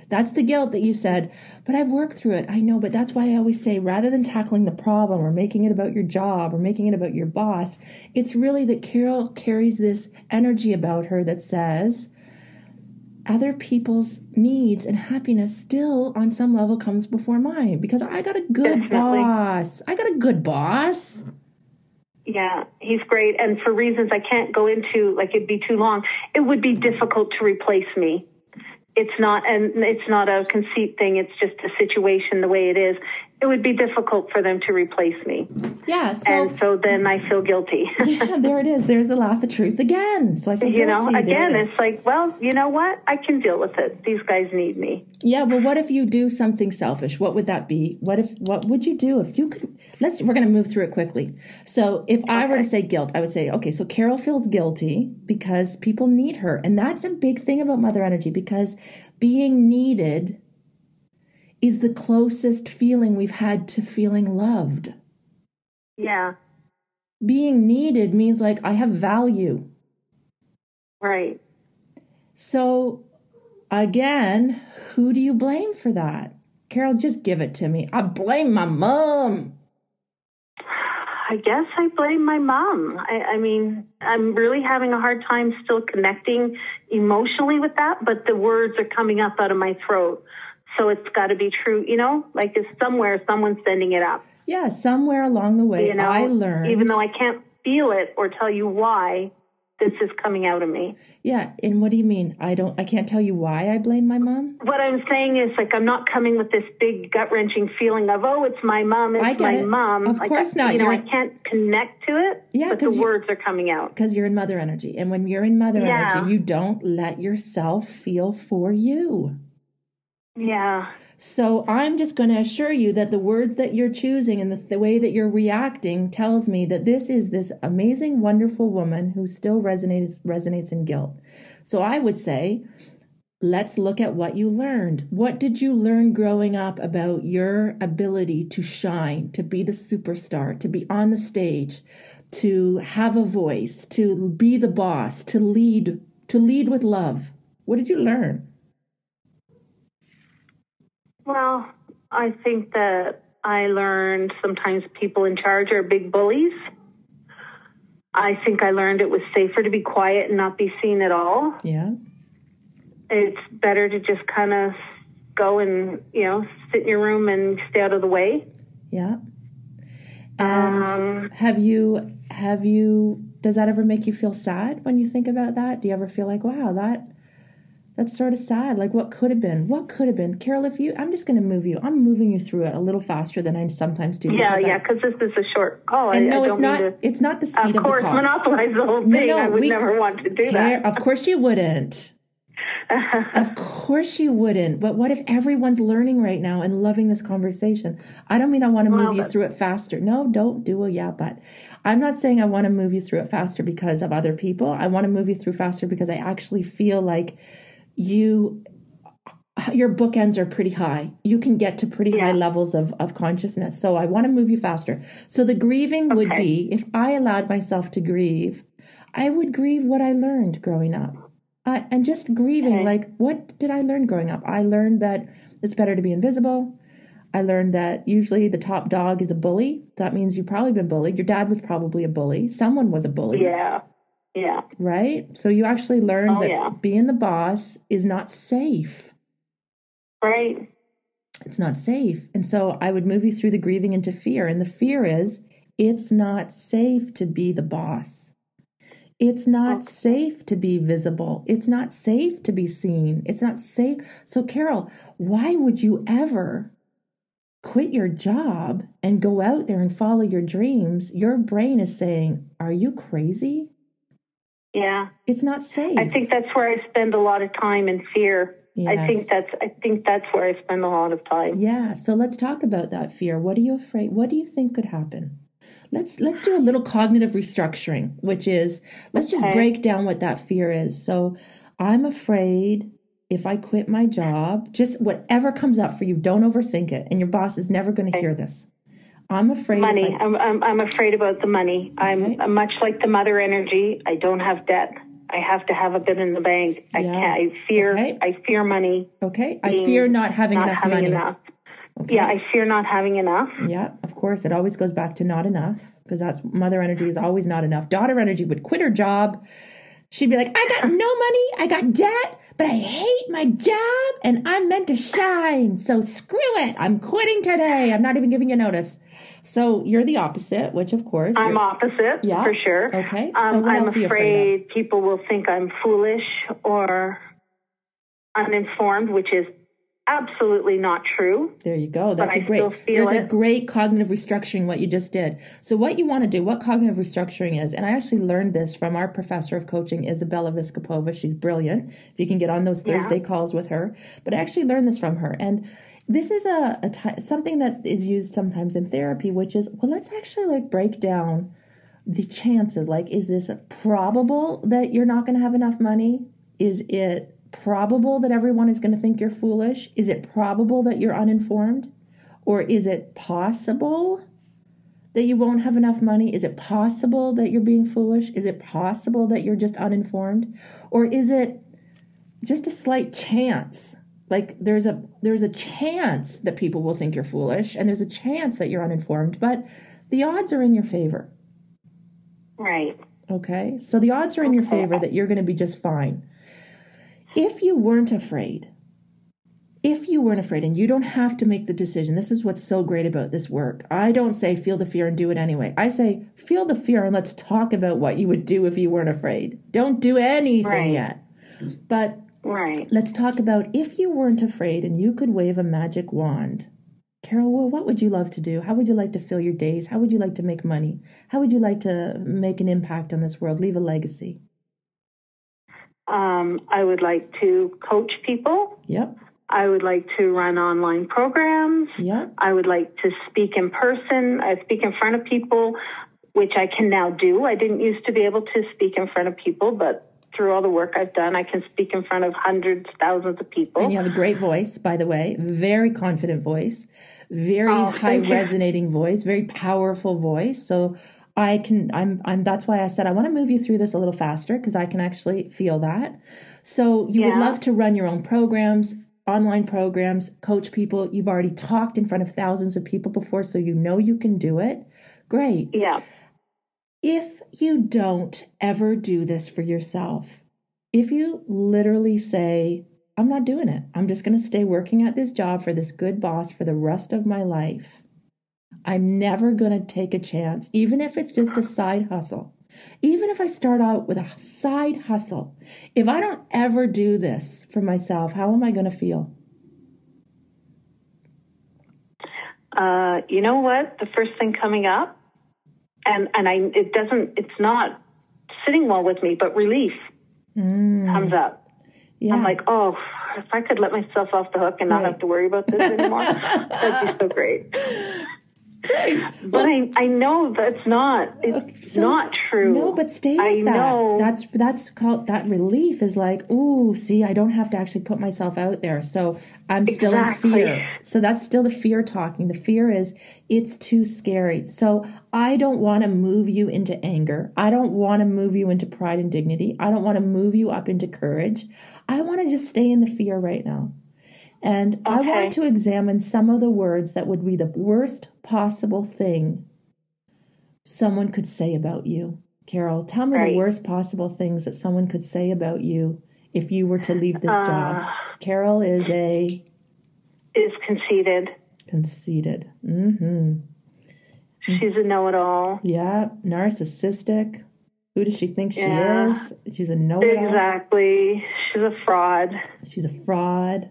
That's the guilt that you said, but I've worked through it. I know, but that's why I always say rather than tackling the problem or making it about your job or making it about your boss, it's really that Carol carries this energy about her that says other people's needs and happiness still on some level comes before mine because I got a good Definitely. boss. I got a good boss. Yeah, he's great. And for reasons I can't go into, like it'd be too long, it would be difficult to replace me. It's not, and it's not a conceit thing. It's just a situation the way it is. It would be difficult for them to replace me. Yeah, so and so then I feel guilty. yeah, there it is. There's the laugh of truth again. So I feel you know, guilty. There again, it it's like, well, you know what? I can deal with it. These guys need me. Yeah, well, what if you do something selfish? What would that be? What if what would you do if you could? Let's. We're going to move through it quickly. So, if I were to say guilt, I would say, okay, so Carol feels guilty because people need her, and that's a big thing about Mother Energy because being needed is the closest feeling we've had to feeling loved. Yeah, Being needed means like I have value. right. So, again, who do you blame for that? Carol, just give it to me. I blame my mom. I guess I blame my mom. I, I mean, I'm really having a hard time still connecting emotionally with that, but the words are coming up out of my throat. So it's got to be true, you know? Like it's somewhere someone's sending it up. Yeah, somewhere along the way, You know, I learned. even though I can't feel it or tell you why this is coming out of me. yeah, and what do you mean? I don't. I can't tell you why I blame my mom. What I'm saying is like I'm not coming with this big gut wrenching feeling of oh it's my mom, it's I get my it. mom. Of Like, course I- not. You know, I You're- can't connect to it. Yeah, but the words are coming out. Because you're in mother energy, and when you're in mother Yeah. energy, you don't let yourself feel for you. Yeah. So I'm just going to assure you that the words that you're choosing and the, the way that you're reacting tells me that this is this amazing, wonderful woman who still resonates resonates in guilt. So I would say, let's look at what you learned. What did you learn growing up about your ability to shine, to be the superstar, to be on the stage, to have a voice, to be the boss, to lead, to lead with love? What did you learn? Well, I think that I learned sometimes people in charge are big bullies. I think I learned it was safer to be quiet and not be seen at all. Yeah. It's better to just kind of go and, you know, sit in your room and stay out of the way. Yeah. And Um, have you have you does that ever make you feel sad when you think about that? Do you ever feel like, wow, that that's sort of sad. Like what could have been? What could have been? Carol, if you I'm just gonna move you. I'm moving you through it a little faster than I sometimes do. Yeah, because yeah, because this is a short call. and I, no, I it's don't to, it's not the speed of of, course, the call. monopolize the whole thing. no, I would we- never want to do Care- that. Of course you wouldn't. of course you wouldn't. But what if everyone's learning right now and loving this conversation? I don't mean I want to move Well, you through it faster. No, don't do a yeah, but I'm not saying I want to move you through it faster because of other people. I want to move you through faster because I actually feel like you your bookends are pretty high. You can get to pretty high levels of, of consciousness. So I want to move you faster. So the grieving would be if I allowed myself to grieve, I would grieve what I learned growing up. Uh, and just grieving, Okay. like, what did I learn growing up? I learned that it's better to be invisible. I learned that usually the top dog is a bully. That means you've probably been bullied. Your dad was probably a bully. Someone was a bully yeah, yeah, right? So you actually learn Oh, that yeah. being the boss is not safe. right. It's not safe. And so I would move you through the grieving into fear. And the fear is it's not safe to be the boss. It's not Okay. safe to be visible. It's not safe to be seen. It's not safe. So, Carol, why would you ever quit your job and go out there and follow your dreams? Your brain is saying, Are you crazy? Yeah. It's not safe. I think that's where I spend a lot of time in fear. I think that's I think that's where I spend a lot of time. Yeah, so let's talk about that fear. What are you afraid? What do you think could happen? Let's let's do a little cognitive restructuring, which is let's just Okay. break down what that fear is. So, I'm afraid if I quit my job, just whatever comes up for you, don't overthink it, and your boss is never going to hear this. I'm afraid Money. I- I'm, I'm I'm afraid about the money. I'm, Okay. Much like the mother energy. I don't have debt. I have to have a bit in the bank. I Yeah. can't. I fear. Okay. I fear money. okay, I fear not having not enough having money. enough. Okay. Yeah, I fear not having enough. Yeah, of course. It always goes back to not enough because that's mother energy is always not enough. Daughter energy would quit her job. She'd be like, I got no money, I got debt, but I hate my job and I'm meant to shine. So screw it. I'm quitting today. I'm not even giving you notice. So you're the opposite, which of course. I'm opposite Yeah. for sure. Okay. Um, what I'm else are you afraid afraid people will think I'm foolish or uninformed, which is absolutely not true. There you go. That's a great. There's a great cognitive restructuring what you just did. So what you want to do, what cognitive restructuring is, and I actually learned this from our professor of coaching, Isabella Viskapova. She's brilliant. If you can get on those Yeah. Thursday calls with her, but I actually learned this from her, and this is a, a ti- something that is used sometimes in therapy, which is well, let's actually like break down the chances. Like, is this probable that you're not going to have enough money? Is it probable that everyone is going to think you're foolish? Is it probable that you're uninformed? Or is it possible that you won't have enough money? Is it possible that you're being foolish? Is it possible that you're just uninformed? Or is it just a slight chance? Like there's a there's a chance that people will think you're foolish and there's a chance that you're uninformed, but the odds are in your favor. Right. Okay. So the odds are in your favor that you're going to be just fine. If you weren't afraid, if you weren't afraid, and you don't have to make the decision, this is what's so great about this work. I don't say feel the fear and do it anyway. I say feel the fear and let's talk about what you would do if you weren't afraid. Don't do anything Right. yet. But Right. let's talk about if you weren't afraid and you could wave a magic wand. Carol, well, what would you love to do? How would you like to fill your days? How would you like to make money? How would you like to make an impact on this world, leave a legacy? Um, I would like to coach people. Yep, I would like to run online programs. yep, I would like to speak in person. I speak in front of people, which I can now do. I didn't used to be able to speak in front of people, but through all the work I've done, I can speak in front of hundreds, thousands of people. And you have a great voice, by the way, very confident voice, very Oh, high resonating voice, very powerful voice. So I can, I'm, I'm, that's why I said I want to move you through this a little faster because I can actually feel that. So you would love to run your own programs, online programs, coach people. You've already talked in front of thousands of people before, so you know you can do it. Great. yeah. If you don't ever do this for yourself, if you literally say, I'm not doing it, I'm just going to stay working at this job for this good boss for the rest of my life, I'm never going to take a chance, even if it's just a side hustle. Even if I start out with a side hustle, if I don't ever do this for myself, how am I going to feel? Uh, you know what? The first thing coming up, and and I it doesn't it's not sitting well with me, but relief comes up. Yeah. I'm like, oh, if I could let myself off the hook and not Right. have to worry about this anymore, that'd be so great. But I, I know that's not it's uh, So- not true. No, but stay with I that. know. That's that's called that relief is like, ooh, see, I don't have to actually put myself out there. So I'm still in fear. So that's still the fear talking. The fear is it's too scary. So I don't want to move you into anger. I don't want to move you into pride and dignity. I don't want to move you up into courage. I want to just stay in the fear right now. And I want to examine some of the words that would be the worst possible thing someone could say about you. Carol, tell me the worst possible things that someone could say about you if you were to leave this Uh. job. Carol is a is conceited. conceited. Mm-hmm. She's a know-it-all. Yeah, narcissistic. Who does she think she Yeah. is? She's a know-it-all. Exactly. She's a fraud. She's a fraud.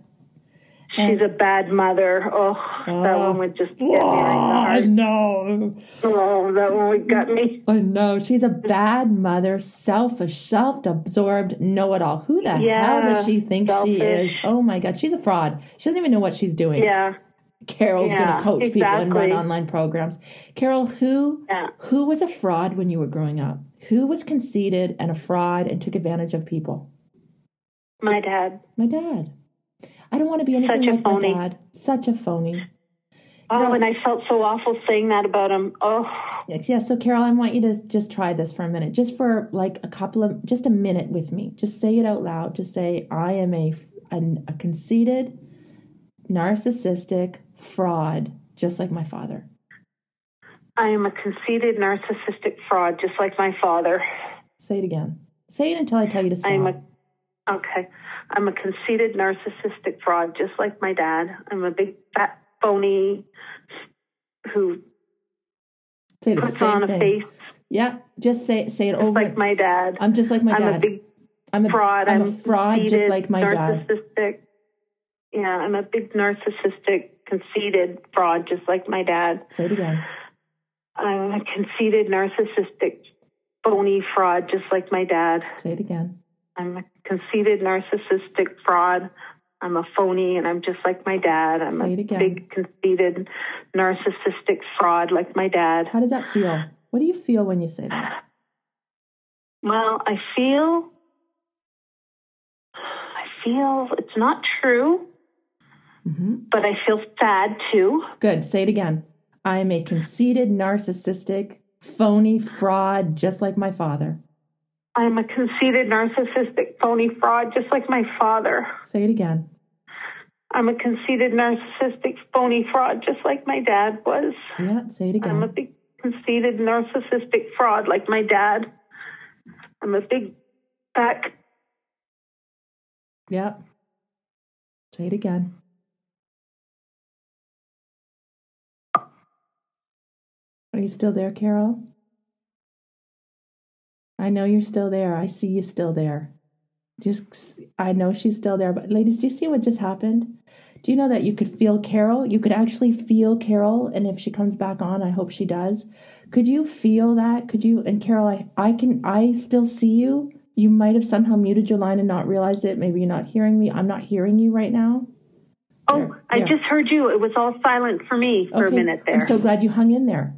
She's oh. a bad mother. Oh, that Oh. one would just get me Oh, I know. Oh, that one would got me. I know. She's a bad mother, selfish, self absorbed, know it all. Who the hell does she think she is? Oh my God. She's a fraud. She doesn't even know what she's doing. Yeah, Carol's going to coach people and run online programs. Carol, who Yeah. who was a fraud when you were growing up? Who was conceited and a fraud and took advantage of people? my dad. My dad. I don't want to be anything Such a like my dad. Such a phony. Oh, Carol- and I felt so awful saying that about him. Oh, Yes, yeah, so Carol, I want you to just try this for a minute, just for like a couple of, just a minute with me. Just say it out loud. Just say, I am a, an, a conceited, narcissistic fraud, just like my father. I am a conceited, narcissistic fraud, just like my father. Say it again. Say it until I tell you to stop. I'm a okay. I'm a conceited, narcissistic fraud, just like my dad. I'm a big fat phony who say the puts same on a thing. face Yeah, just say say it just over. like my dad. I'm just like my I'm dad. a big I'm a fraud. I'm I'm a fraud, just like my dad. Yeah, I'm a big narcissistic, conceited fraud, just like my dad. Say it again. I'm a conceited, narcissistic, phony fraud, just like my dad. Say it again. I'm a conceited, narcissistic fraud. I'm a phony, and I'm just like my dad. I'm Say a it again. big, conceited, narcissistic fraud, like my dad. How does that feel? What do you feel when you say that? Well, I feel, I feel it's not true, hmm but I feel sad too. Good. Say it again. I am a conceited, narcissistic, phony fraud, just like my father. I'm a conceited, narcissistic, phony fraud, just like my father. Say it again. I'm a conceited, narcissistic, phony fraud, just like my dad was. Yeah, say it again. I'm a big, conceited, narcissistic fraud, like my dad. I'm a big, back. Yeah. Say it again. Are you still there, Carol? I know you're still there. I see you still there. Just, I know she's still there. But, ladies, do you see what just happened? Do you know that you could feel Carol? You could actually feel Carol. And if she comes back on, I hope she does. Could you feel that? Could you? And Carol, I, I can, I still see you. You might have somehow muted your line and not realized it. Maybe you're not hearing me. I'm not hearing you right now. Oh, There, I there. just heard you. It was all silent for me for a minute there. I'm so glad you hung in there.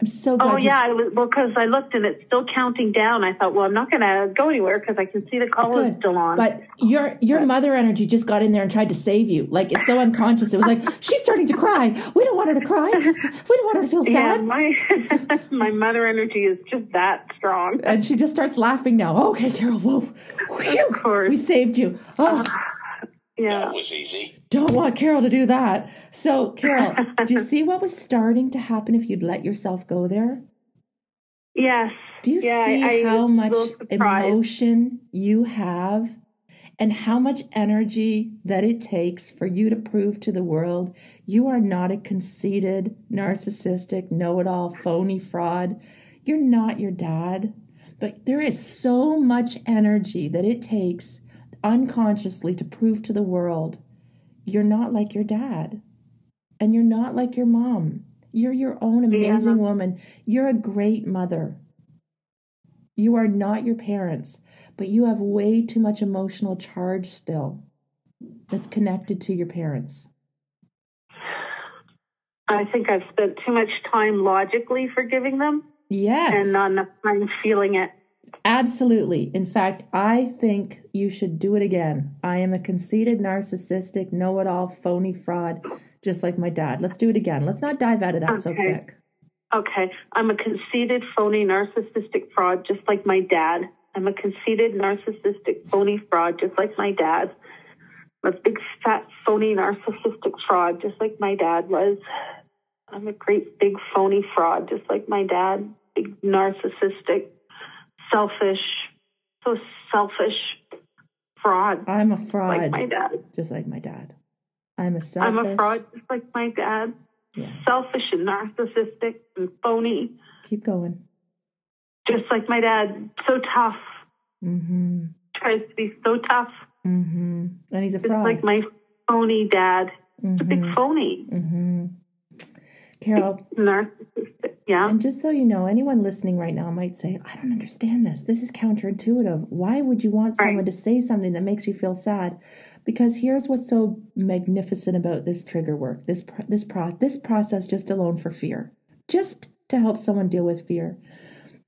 I'm so glad. Oh yeah, I was, well, because I looked and it's still counting down. I thought, well, I'm not going to go anywhere because I can see the call is still on. But your your mother energy just got in there and tried to save you. Like it's so unconscious. It was like she's starting to cry. We don't want her to cry. We don't want her to feel sad. yeah, sad. my my mother energy is just that strong. And she just starts laughing now. Okay, Carol. Whoa, Phew, Of course. we saved you. Oh, Yeah. That was easy. Don't want Carol to do that. So, Carol, do you see what was starting to happen if you'd let yourself go there? Yes. Do you yeah, see I, how much emotion you have and how much energy that it takes for you to prove to the world you are not a conceited, narcissistic, know it all, phony fraud? You're not your dad. But there is so much energy that it takes unconsciously to prove to the world you're not like your dad and you're not like your mom. You're your own amazing woman. You're a great mother. You are not your parents, but you have way too much emotional charge still that's connected to your parents. I think I've spent too much time logically forgiving them Yes. and not enough time feeling it. Absolutely. In fact, I think you should do it again. I am a conceited, narcissistic, know it all, phony fraud, just like my dad. Let's do it again. Let's not dive out of that so quick. Okay. I'm a conceited, phony, narcissistic fraud, just like my dad. I'm a conceited, narcissistic, phony fraud, just like my dad. I'm a big, fat, phony, narcissistic fraud, just like my dad was. I'm a great, big, phony fraud, just like my dad. Big, narcissistic, selfish, so selfish fraud, I'm a fraud, like my dad. just like my dad. I'm a selfish. I'm a fraud, just like my dad. Yeah. Selfish and narcissistic and phony, Keep going. just like my dad. So tough. Mm-hmm. tries to be so tough, Mm-hmm. And he's a just fraud. like my phony dad. It's a big phony. Mm-hmm. Carol, Narcissistic. Yeah. and just so you know, anyone listening right now might say, I don't understand this. This is counterintuitive. Why would you want Right. someone to say something that makes you feel sad? Because here's what's so magnificent about this trigger work, this this pro- this process just alone for fear, just to help someone deal with fear.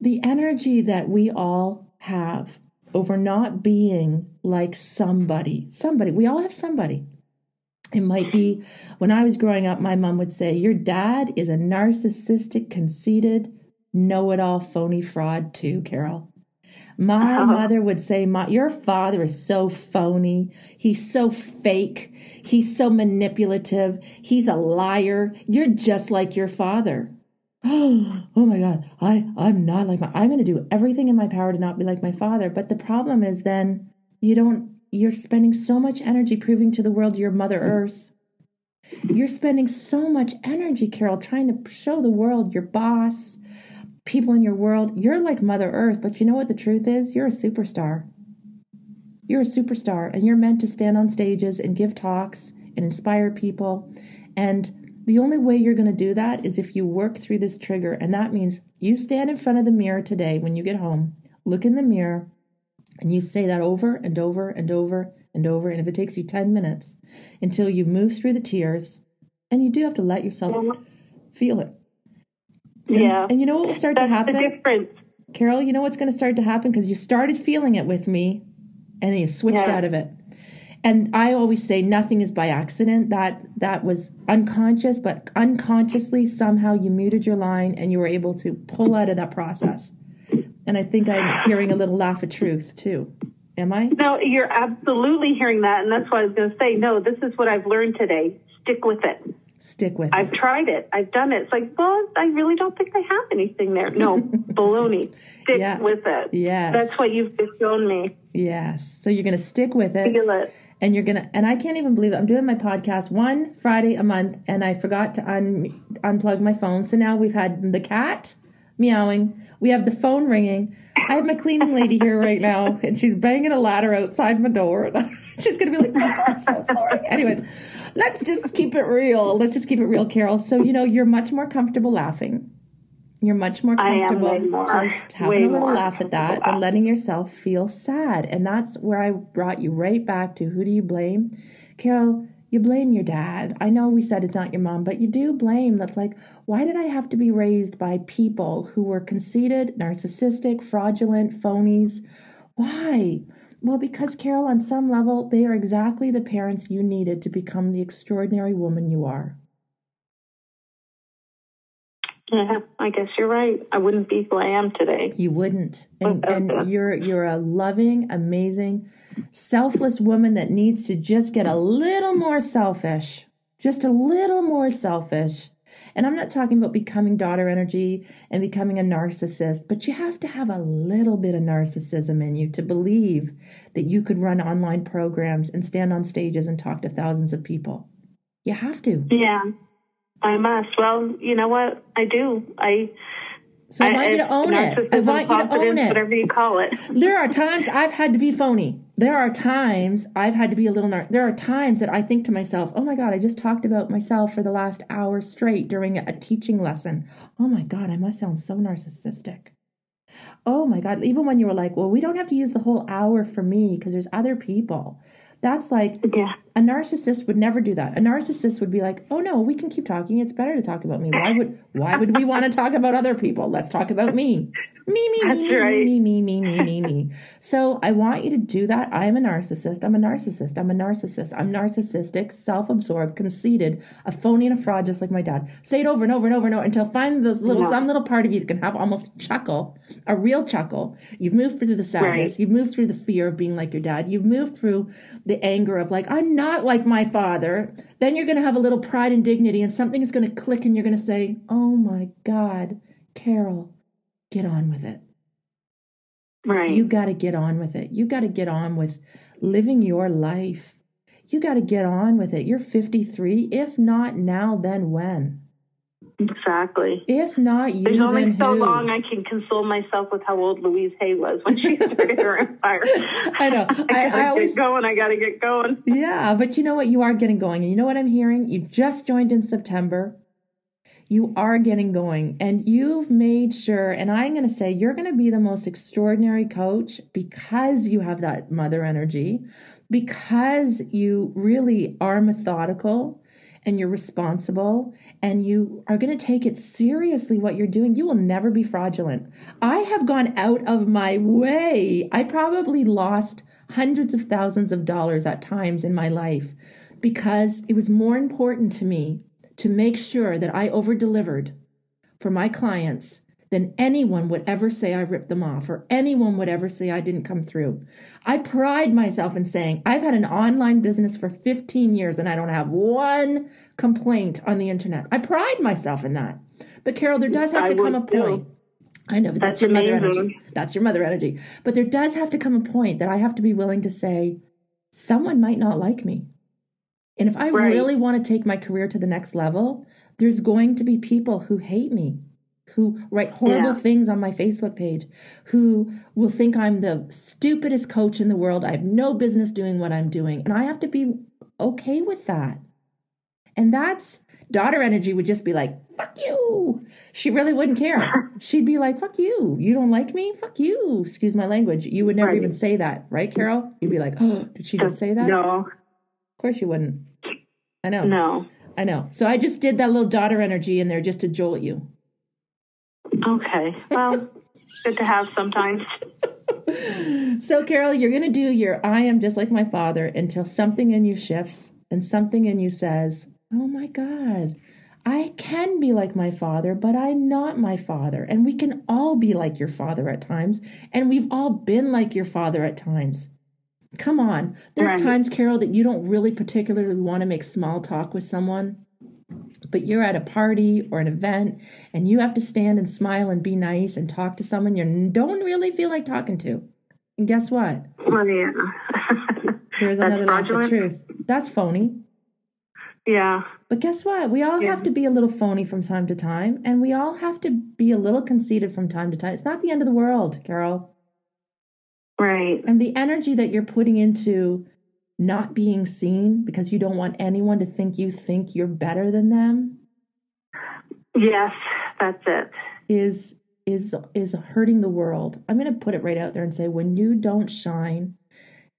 The energy that we all have over not being like somebody, somebody, we all have somebody. It might be when I was growing up, my mom would say, Your dad is a narcissistic, conceited, know it all, phony fraud, too, Carol. My Oh. mother would say, My, Your father is so phony. He's so fake. He's so manipulative. He's a liar. You're just like your father. Oh, oh my God. I, I'm not like my, I'm going to do everything in my power to not be like my father. But the problem is then you don't, you're spending so much energy proving to the world you're Mother Earth. You're spending so much energy, Carol, trying to show the world your boss, people in your world. You're like Mother Earth, but you know what the truth is? You're a superstar. You're a superstar, and you're meant to stand on stages and give talks and inspire people. And the only way you're going to do that is if you work through this trigger. And that means you stand in front of the mirror today when you get home, look in the mirror, and you say that over and over and over and over. And if it takes you 10 minutes until you move through the tears, and you do have to let yourself mm-hmm. feel it. And, Yeah. And you know what will start to That's the happen? difference. Carol, you know what's going to start to happen because you started feeling it with me and then you switched Yeah. out of it. And I always say nothing is by accident. That that was unconscious, but unconsciously somehow you muted your line and you were able to pull out of that process. And I think I'm hearing a little laugh of truth too. Am I? No, you're absolutely hearing that. And that's why I was going to say, no, this is what I've learned today. Stick with it. Stick with it. I've tried it. I've done it. It's like, well, I really don't think I have anything there. No, baloney. Stick Yeah. with it. Yes. That's what you've just shown me. Yes. So you're going to stick with it. Feel it. and you're gonna and i can't even believe it i'm doing my podcast one friday a month and i forgot to un, unplug my phone so now we've had the cat meowing. We have the phone ringing. I have my cleaning lady here right now and she's banging a ladder outside my door. She's gonna be like "Oh, i'm so sorry. Anyways let's just keep it real. Let's just keep it real carol. So you know you're much more comfortable laughing. You're much more comfortable more. just having a little laugh at that and letting yourself feel sad. And that's where I brought you right back to who do you blame? Carol, you blame your dad. I know we said it's not your mom, but you do blame. That's like, why did I have to be raised by people who were conceited, narcissistic, fraudulent, phonies? Why? Well, because Carol, on some level, they are exactly the parents you needed to become the extraordinary woman you are. Yeah, I guess you're right. I wouldn't be who I am today. You wouldn't. And, and you're you're a loving, amazing, selfless woman that needs to just get a little more selfish. Just a little more selfish. And I'm not talking about becoming daughter energy and becoming a narcissist, but you have to have a little bit of narcissism in you to believe that you could run online programs and stand on stages and talk to thousands of people. You have to. Yeah, I must. Well, you know what? I do. I. So I want you to own it. I want you to own it. Whatever you call it. There are times I've had to be phony. There are times I've had to be a little nar- there are times that I think to myself, "Oh my god, I just talked about myself for the last hour straight during a teaching lesson. Oh my god, I must sound so narcissistic." Oh my god, even when you were like, "Well, we don't have to use the whole hour for me because there's other people." That's like Yeah. a narcissist would never do that. A narcissist would be like, "Oh no, we can keep talking. It's better to talk about me. Why would why would we want to talk about other people? Let's talk about me. Me, me, That's me, me, right. me, me, me, me, me, me." So I want you to do that. I am a narcissist. I'm a narcissist. I'm a narcissist. I'm narcissistic, self-absorbed, conceited, a phony and a fraud, just like my dad. Say it over and over and over and over until finally those little Yeah. some little part of you that can have almost a chuckle, a real chuckle. You've moved through the sadness. Right. You've moved through the fear of being like your dad. You've moved through the anger of like, I'm not like my father. Then you're going to have a little pride and dignity, and something is going to click, and you're going to say, Oh my God, Carol, get on with it. Right. You got to get on with it. You got to get on with living your life. You got to get on with it. You're 53. If not now, then when? Exactly. If not you, There's only so who? long I can console myself with how old Louise Hay was when she started her empire. I know. I, I, gotta I always get going. I gotta get going. Yeah, but you know what? You are getting going. And you know what I'm hearing? You just joined in September. You are getting going and you've made sure, and I'm going to say you're going to be the most extraordinary coach because you have that mother energy, because you really are methodical and you're responsible and you are going to take it seriously what you're doing. You will never be fraudulent. I have gone out of my way. I probably lost hundreds of thousands of dollars at times in my life because it was more important to me to make sure that I over delivered for my clients than anyone would ever say I ripped them off or anyone would ever say I didn't come through. I pride myself in saying I've had an online business for 15 years and I don't have one complaint on the internet. I pride myself in that. But Carol, there does have I to come a would too. point. I know, but that's, That's your mother energy. That's your mother energy. But there does have to come a point that I have to be willing to say, someone might not like me. And if I Right. really want to take my career to the next level, there's going to be people who hate me, who write horrible Yeah. things on my Facebook page, who will think I'm the stupidest coach in the world. I have no business doing what I'm doing. And I have to be okay with that. And that's daughter energy would just be like, fuck you. She really wouldn't care. She'd be like, fuck you. You don't like me? Fuck you. Excuse my language. You would never Right. even say that, right, Carol? You'd be like, oh, did she just say that? No, course you wouldn't. I know. no. I know. So I just did that little daughter energy in there just to jolt you. Okay. Well, good to have sometimes. So, Carol, you're going to do your I am just like my father until something in you shifts and something in you says, Oh my God, I can be like my father, but I'm not my father. And we can all be like your father at times. And we've all been like your father at times. Come on. There's Right. times, Carol, that you don't really particularly want to make small talk with someone, but you're at a party or an event and you have to stand and smile and be nice and talk to someone you don't really feel like talking to. And guess what? Well, yeah. There's another laugh of truth. That's phony. yeah. But guess what? We all Yeah. have to be a little phony from time to time, and we all have to be a little conceited from time to time. It's not the end of the world, Carol. Right. And the energy that you're putting into not being seen because you don't want anyone to think you think you're better than them Yes, that's it. is is is hurting the world. I'm going to put it right out there and say when you don't shine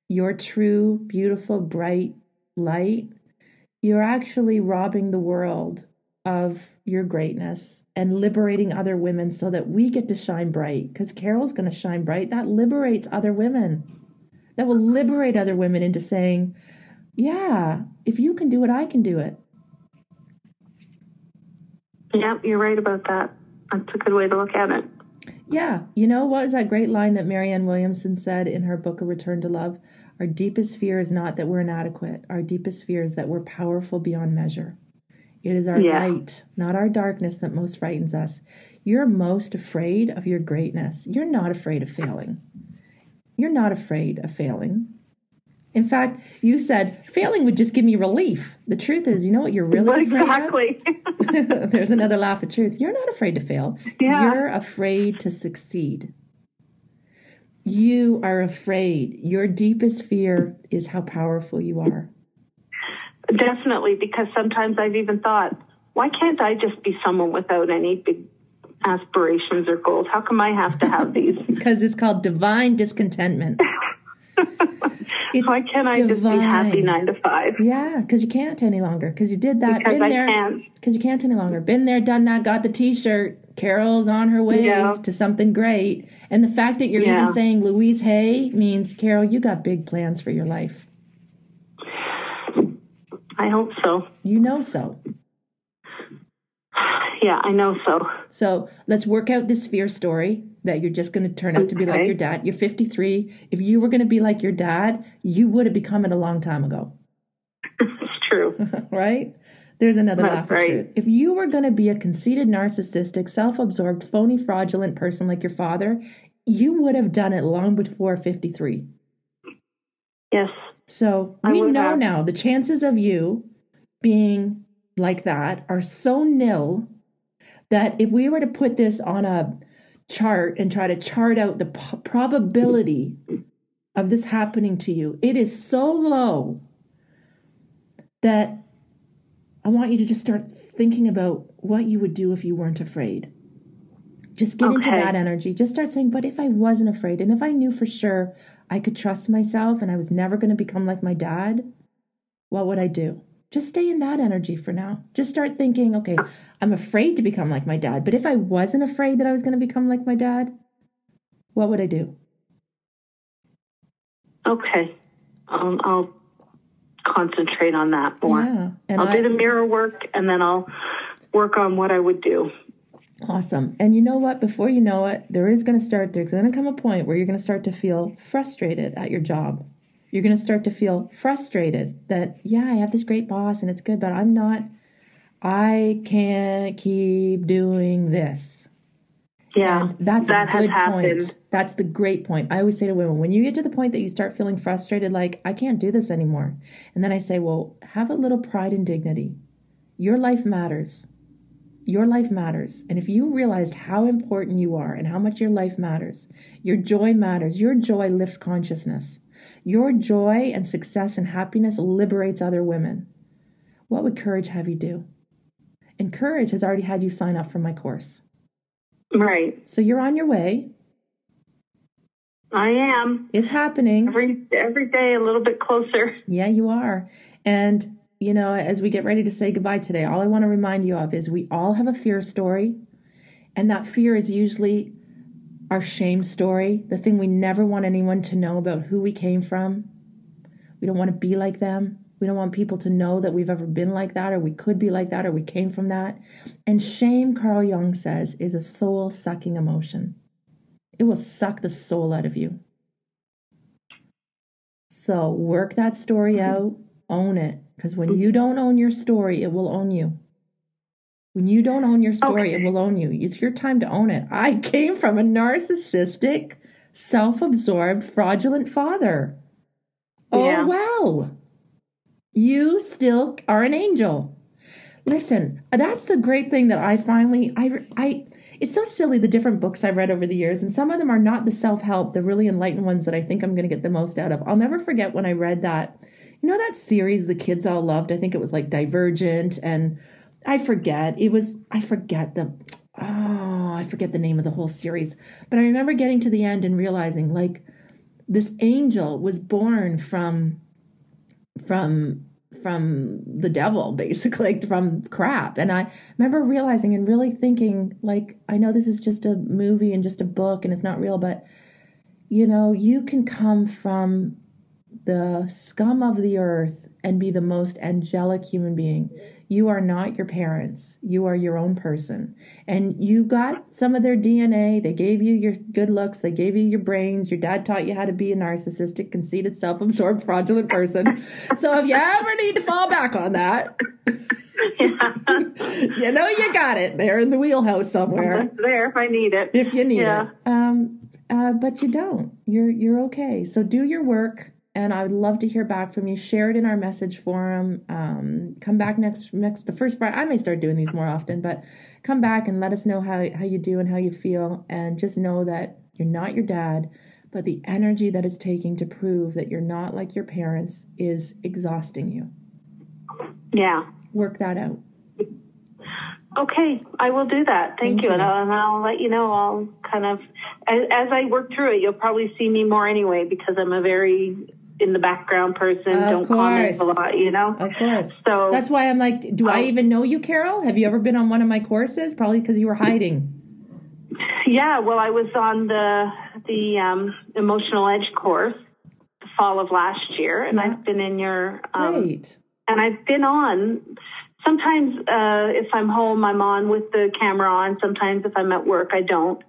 your true beautiful bright light, you're actually robbing the world of your greatness and liberating other women so that we get to shine bright cuz Carol's going to shine bright. That liberates other women. That will liberate other women into saying, "Yeah, if you can do it, I can do it." Yep, you're right about that. That's a good way to look at it. Yeah. You know what was that great line that Marianne Williamson said in her book, A Return to Love? Our deepest fear is not that we're inadequate. Our deepest fear is that we're powerful beyond measure. It is our Yeah. light, not our darkness, that most frightens us. You're most afraid of your greatness. You're not afraid of failing. You're not afraid of failing. In fact, you said failing would just give me relief. The truth is, you know what you're really afraid of? exactly. There's another laugh of truth. You're not afraid to fail. Yeah. You're afraid to succeed. You are afraid. Your deepest fear is how powerful you are. Definitely, because sometimes I've even thought, why can't I just be someone without any big aspirations or goals? How come I have to have these? Because it's called divine discontentment. It's why can't I just be happy nine to five? Yeah, because you can't any longer. Because you did that. Because been I there. can't. Because you can't any longer. Been there, done that, got the t shirt. Carol's on her way Yeah. to something great. And the fact that you're Yeah. even saying Louise Hay means, Carol, you got big plans for your life. I hope so. You know so. Yeah, I know so. So let's work out this fear story that you're just going to turn out to be like your dad. You're 53. If you were going to be like your dad, you would have become it a long time ago, It's true. right? There's another That's laugh of truth. If you were going to be a conceited, narcissistic, self absorbed, phony, fraudulent person like your father, you would have done it long before 53. Yes. So we know have. now the chances of you being like that are so nil that if we were to put this on a chart and try to chart out the p- probability of this happening to you, it is so low that I want you to just start thinking about what you would do if you weren't afraid. Just get into that energy. Just start saying, but if I wasn't afraid and if I knew for sure I could trust myself and I was never going to become like my dad, what would I do? Just stay in that energy for now. Just start thinking, okay, I'm afraid to become like my dad, but if I wasn't afraid that I was going to become like my dad, what would I do? Okay. Um, I'll concentrate on that more. Yeah. And I'll I, do the mirror work and then I'll work on what I would do. Awesome. And you know what? Before you know it, there is going to start, there's going to come a point where you're going to start to feel frustrated at your job. You're going to start to feel frustrated that, yeah, I have this great boss and it's good, but I'm not, I can't keep doing this. Yeah. And that's that a has good happened. point. That's the great point. I always say to women, when you get to the point that you start feeling frustrated, like, I can't do this anymore. And then I say, well, have a little pride and dignity. Your life matters. Your life matters. And if you realized how important you are and how much your life matters, your joy matters. Your joy lifts consciousness. Your joy and success and happiness liberates other women. What would courage have you do? And courage has already had you sign up for my course. Right. So you're on your way. I am. It's happening. Every every day a little bit closer. Yeah, you are. And, you know, as we get ready to say goodbye today, all I want to remind you of is we all have a fear story. And that fear is usually our shame story, the thing we never want anyone to know about who we came from. We don't want to be like them. We don't want people to know that we've ever been like that or we could be like that or we came from that. And shame, Carl Jung says, is a soul sucking emotion. It will suck the soul out of you. So work that story out, own it. Because when you don't own your story, it will own you. When you don't own your story, it will own you. It's your time to own it. I came from a narcissistic, self absorbed, fraudulent father. Oh, Yeah. well. You still are an angel. Listen, that's the great thing that I finally I I it's so silly the different books I've read over the years and some of them are not the self-help, the really enlightened ones that I think I'm going to get the most out of. I'll never forget when I read that. You know that series the kids all loved? I think it was like Divergent and I forget. It was I forget the oh, I forget the name of the whole series. But I remember getting to the end and realizing like this angel was born from from from the devil basically like from crap and i remember realizing and really thinking like i know this is just a movie and just a book and it's not real but you know you can come from the scum of the earth and be the most angelic human being you are not your parents you are your own person and you got some of their dna they gave you your good looks they gave you your brains your dad taught you how to be a narcissistic conceited self-absorbed fraudulent person so if you ever need to fall back on that yeah. you know you got it there in the wheelhouse somewhere It's there if I need it. if you need Yeah. it. Um, uh, but you don't. You're you're okay. So do your work, and I would love to hear back from you. Share it in our message forum. Um, come back next next the first Friday. I may start doing these more often, but come back and let us know how how you do and how you feel, and just know that you're not your dad. But the energy that it's taking to prove that you're not like your parents is exhausting you. Yeah. Work that out. Okay, I will do that. Thank, Thank you. you. And, I'll, and I'll let you know. I'll kind of, as, as I work through it, you'll probably see me more anyway because I'm a very in the background person. Of don't comment a lot, you know? Of course. So That's why I'm like, do I Um, even know you, Carol? Have you ever been on one of my courses? Probably because you were hiding. Yeah, well, I was on the the um, emotional edge course the fall of last year, and Yeah. I've been in your um, Great. and I've been on. Sometimes, uh, if I'm home, I'm on with the camera on. Sometimes, if I'm at work, I don't.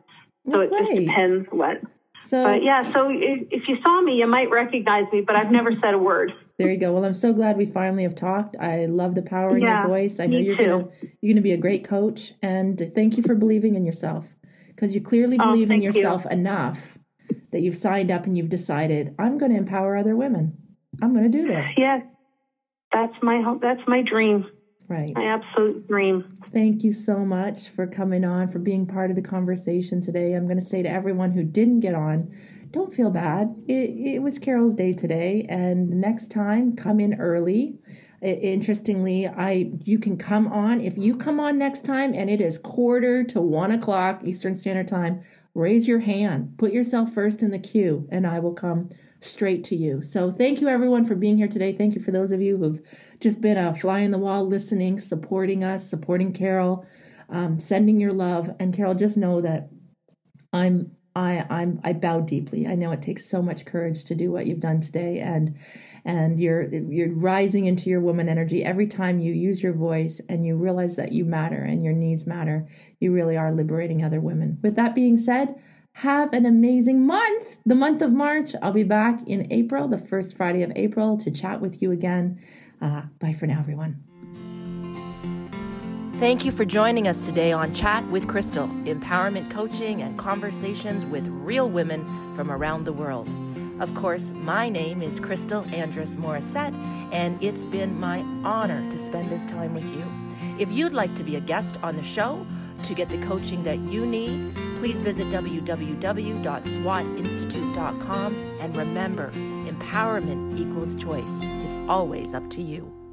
So Well, it just depends what. So But yeah, so if, if you saw me, you might recognize me, but I've never said a word. there you go. Well, I'm so glad we finally have talked. I love the power in Yeah, your voice. I know you're too. gonna you're gonna be a great coach, and thank you for believing in yourself because you clearly Oh, believe in thank you. yourself enough that you've signed up and you've decided I'm going to empower other women. I'm going to do this. Yes, that's my hope. That's my dream. Right. My absolute dream. Thank you so much for coming on, for being part of the conversation today. I'm going to say to everyone who didn't get on, don't feel bad. It, it was Carol's day today, and next time, come in early. Interestingly, I you can come on if you come on next time and it is quarter to one o'clock Eastern Standard Time. Raise your hand, put yourself first in the queue, and I will come straight to you. So, thank you everyone for being here today. Thank you for those of you who've just been a fly in the wall, listening, supporting us, supporting Carol, um, sending your love. And Carol, just know that I'm I I'm I bow deeply. I know it takes so much courage to do what you've done today and and you're you're rising into your woman energy every time you use your voice and you realize that you matter and your needs matter. You really are liberating other women. With that being said, have an amazing month. The month of March. I'll be back in April, the first Friday of April to chat with you again. Uh, bye for now everyone. Thank you for joining us today on Chat with Crystal, empowerment coaching and conversations with real women from around the world. Of course, my name is Crystal Andrus Morissette, and it's been my honor to spend this time with you. If you'd like to be a guest on the show to get the coaching that you need, please visit www.swatinstitute.com and remember, empowerment equals choice. It's always up to you.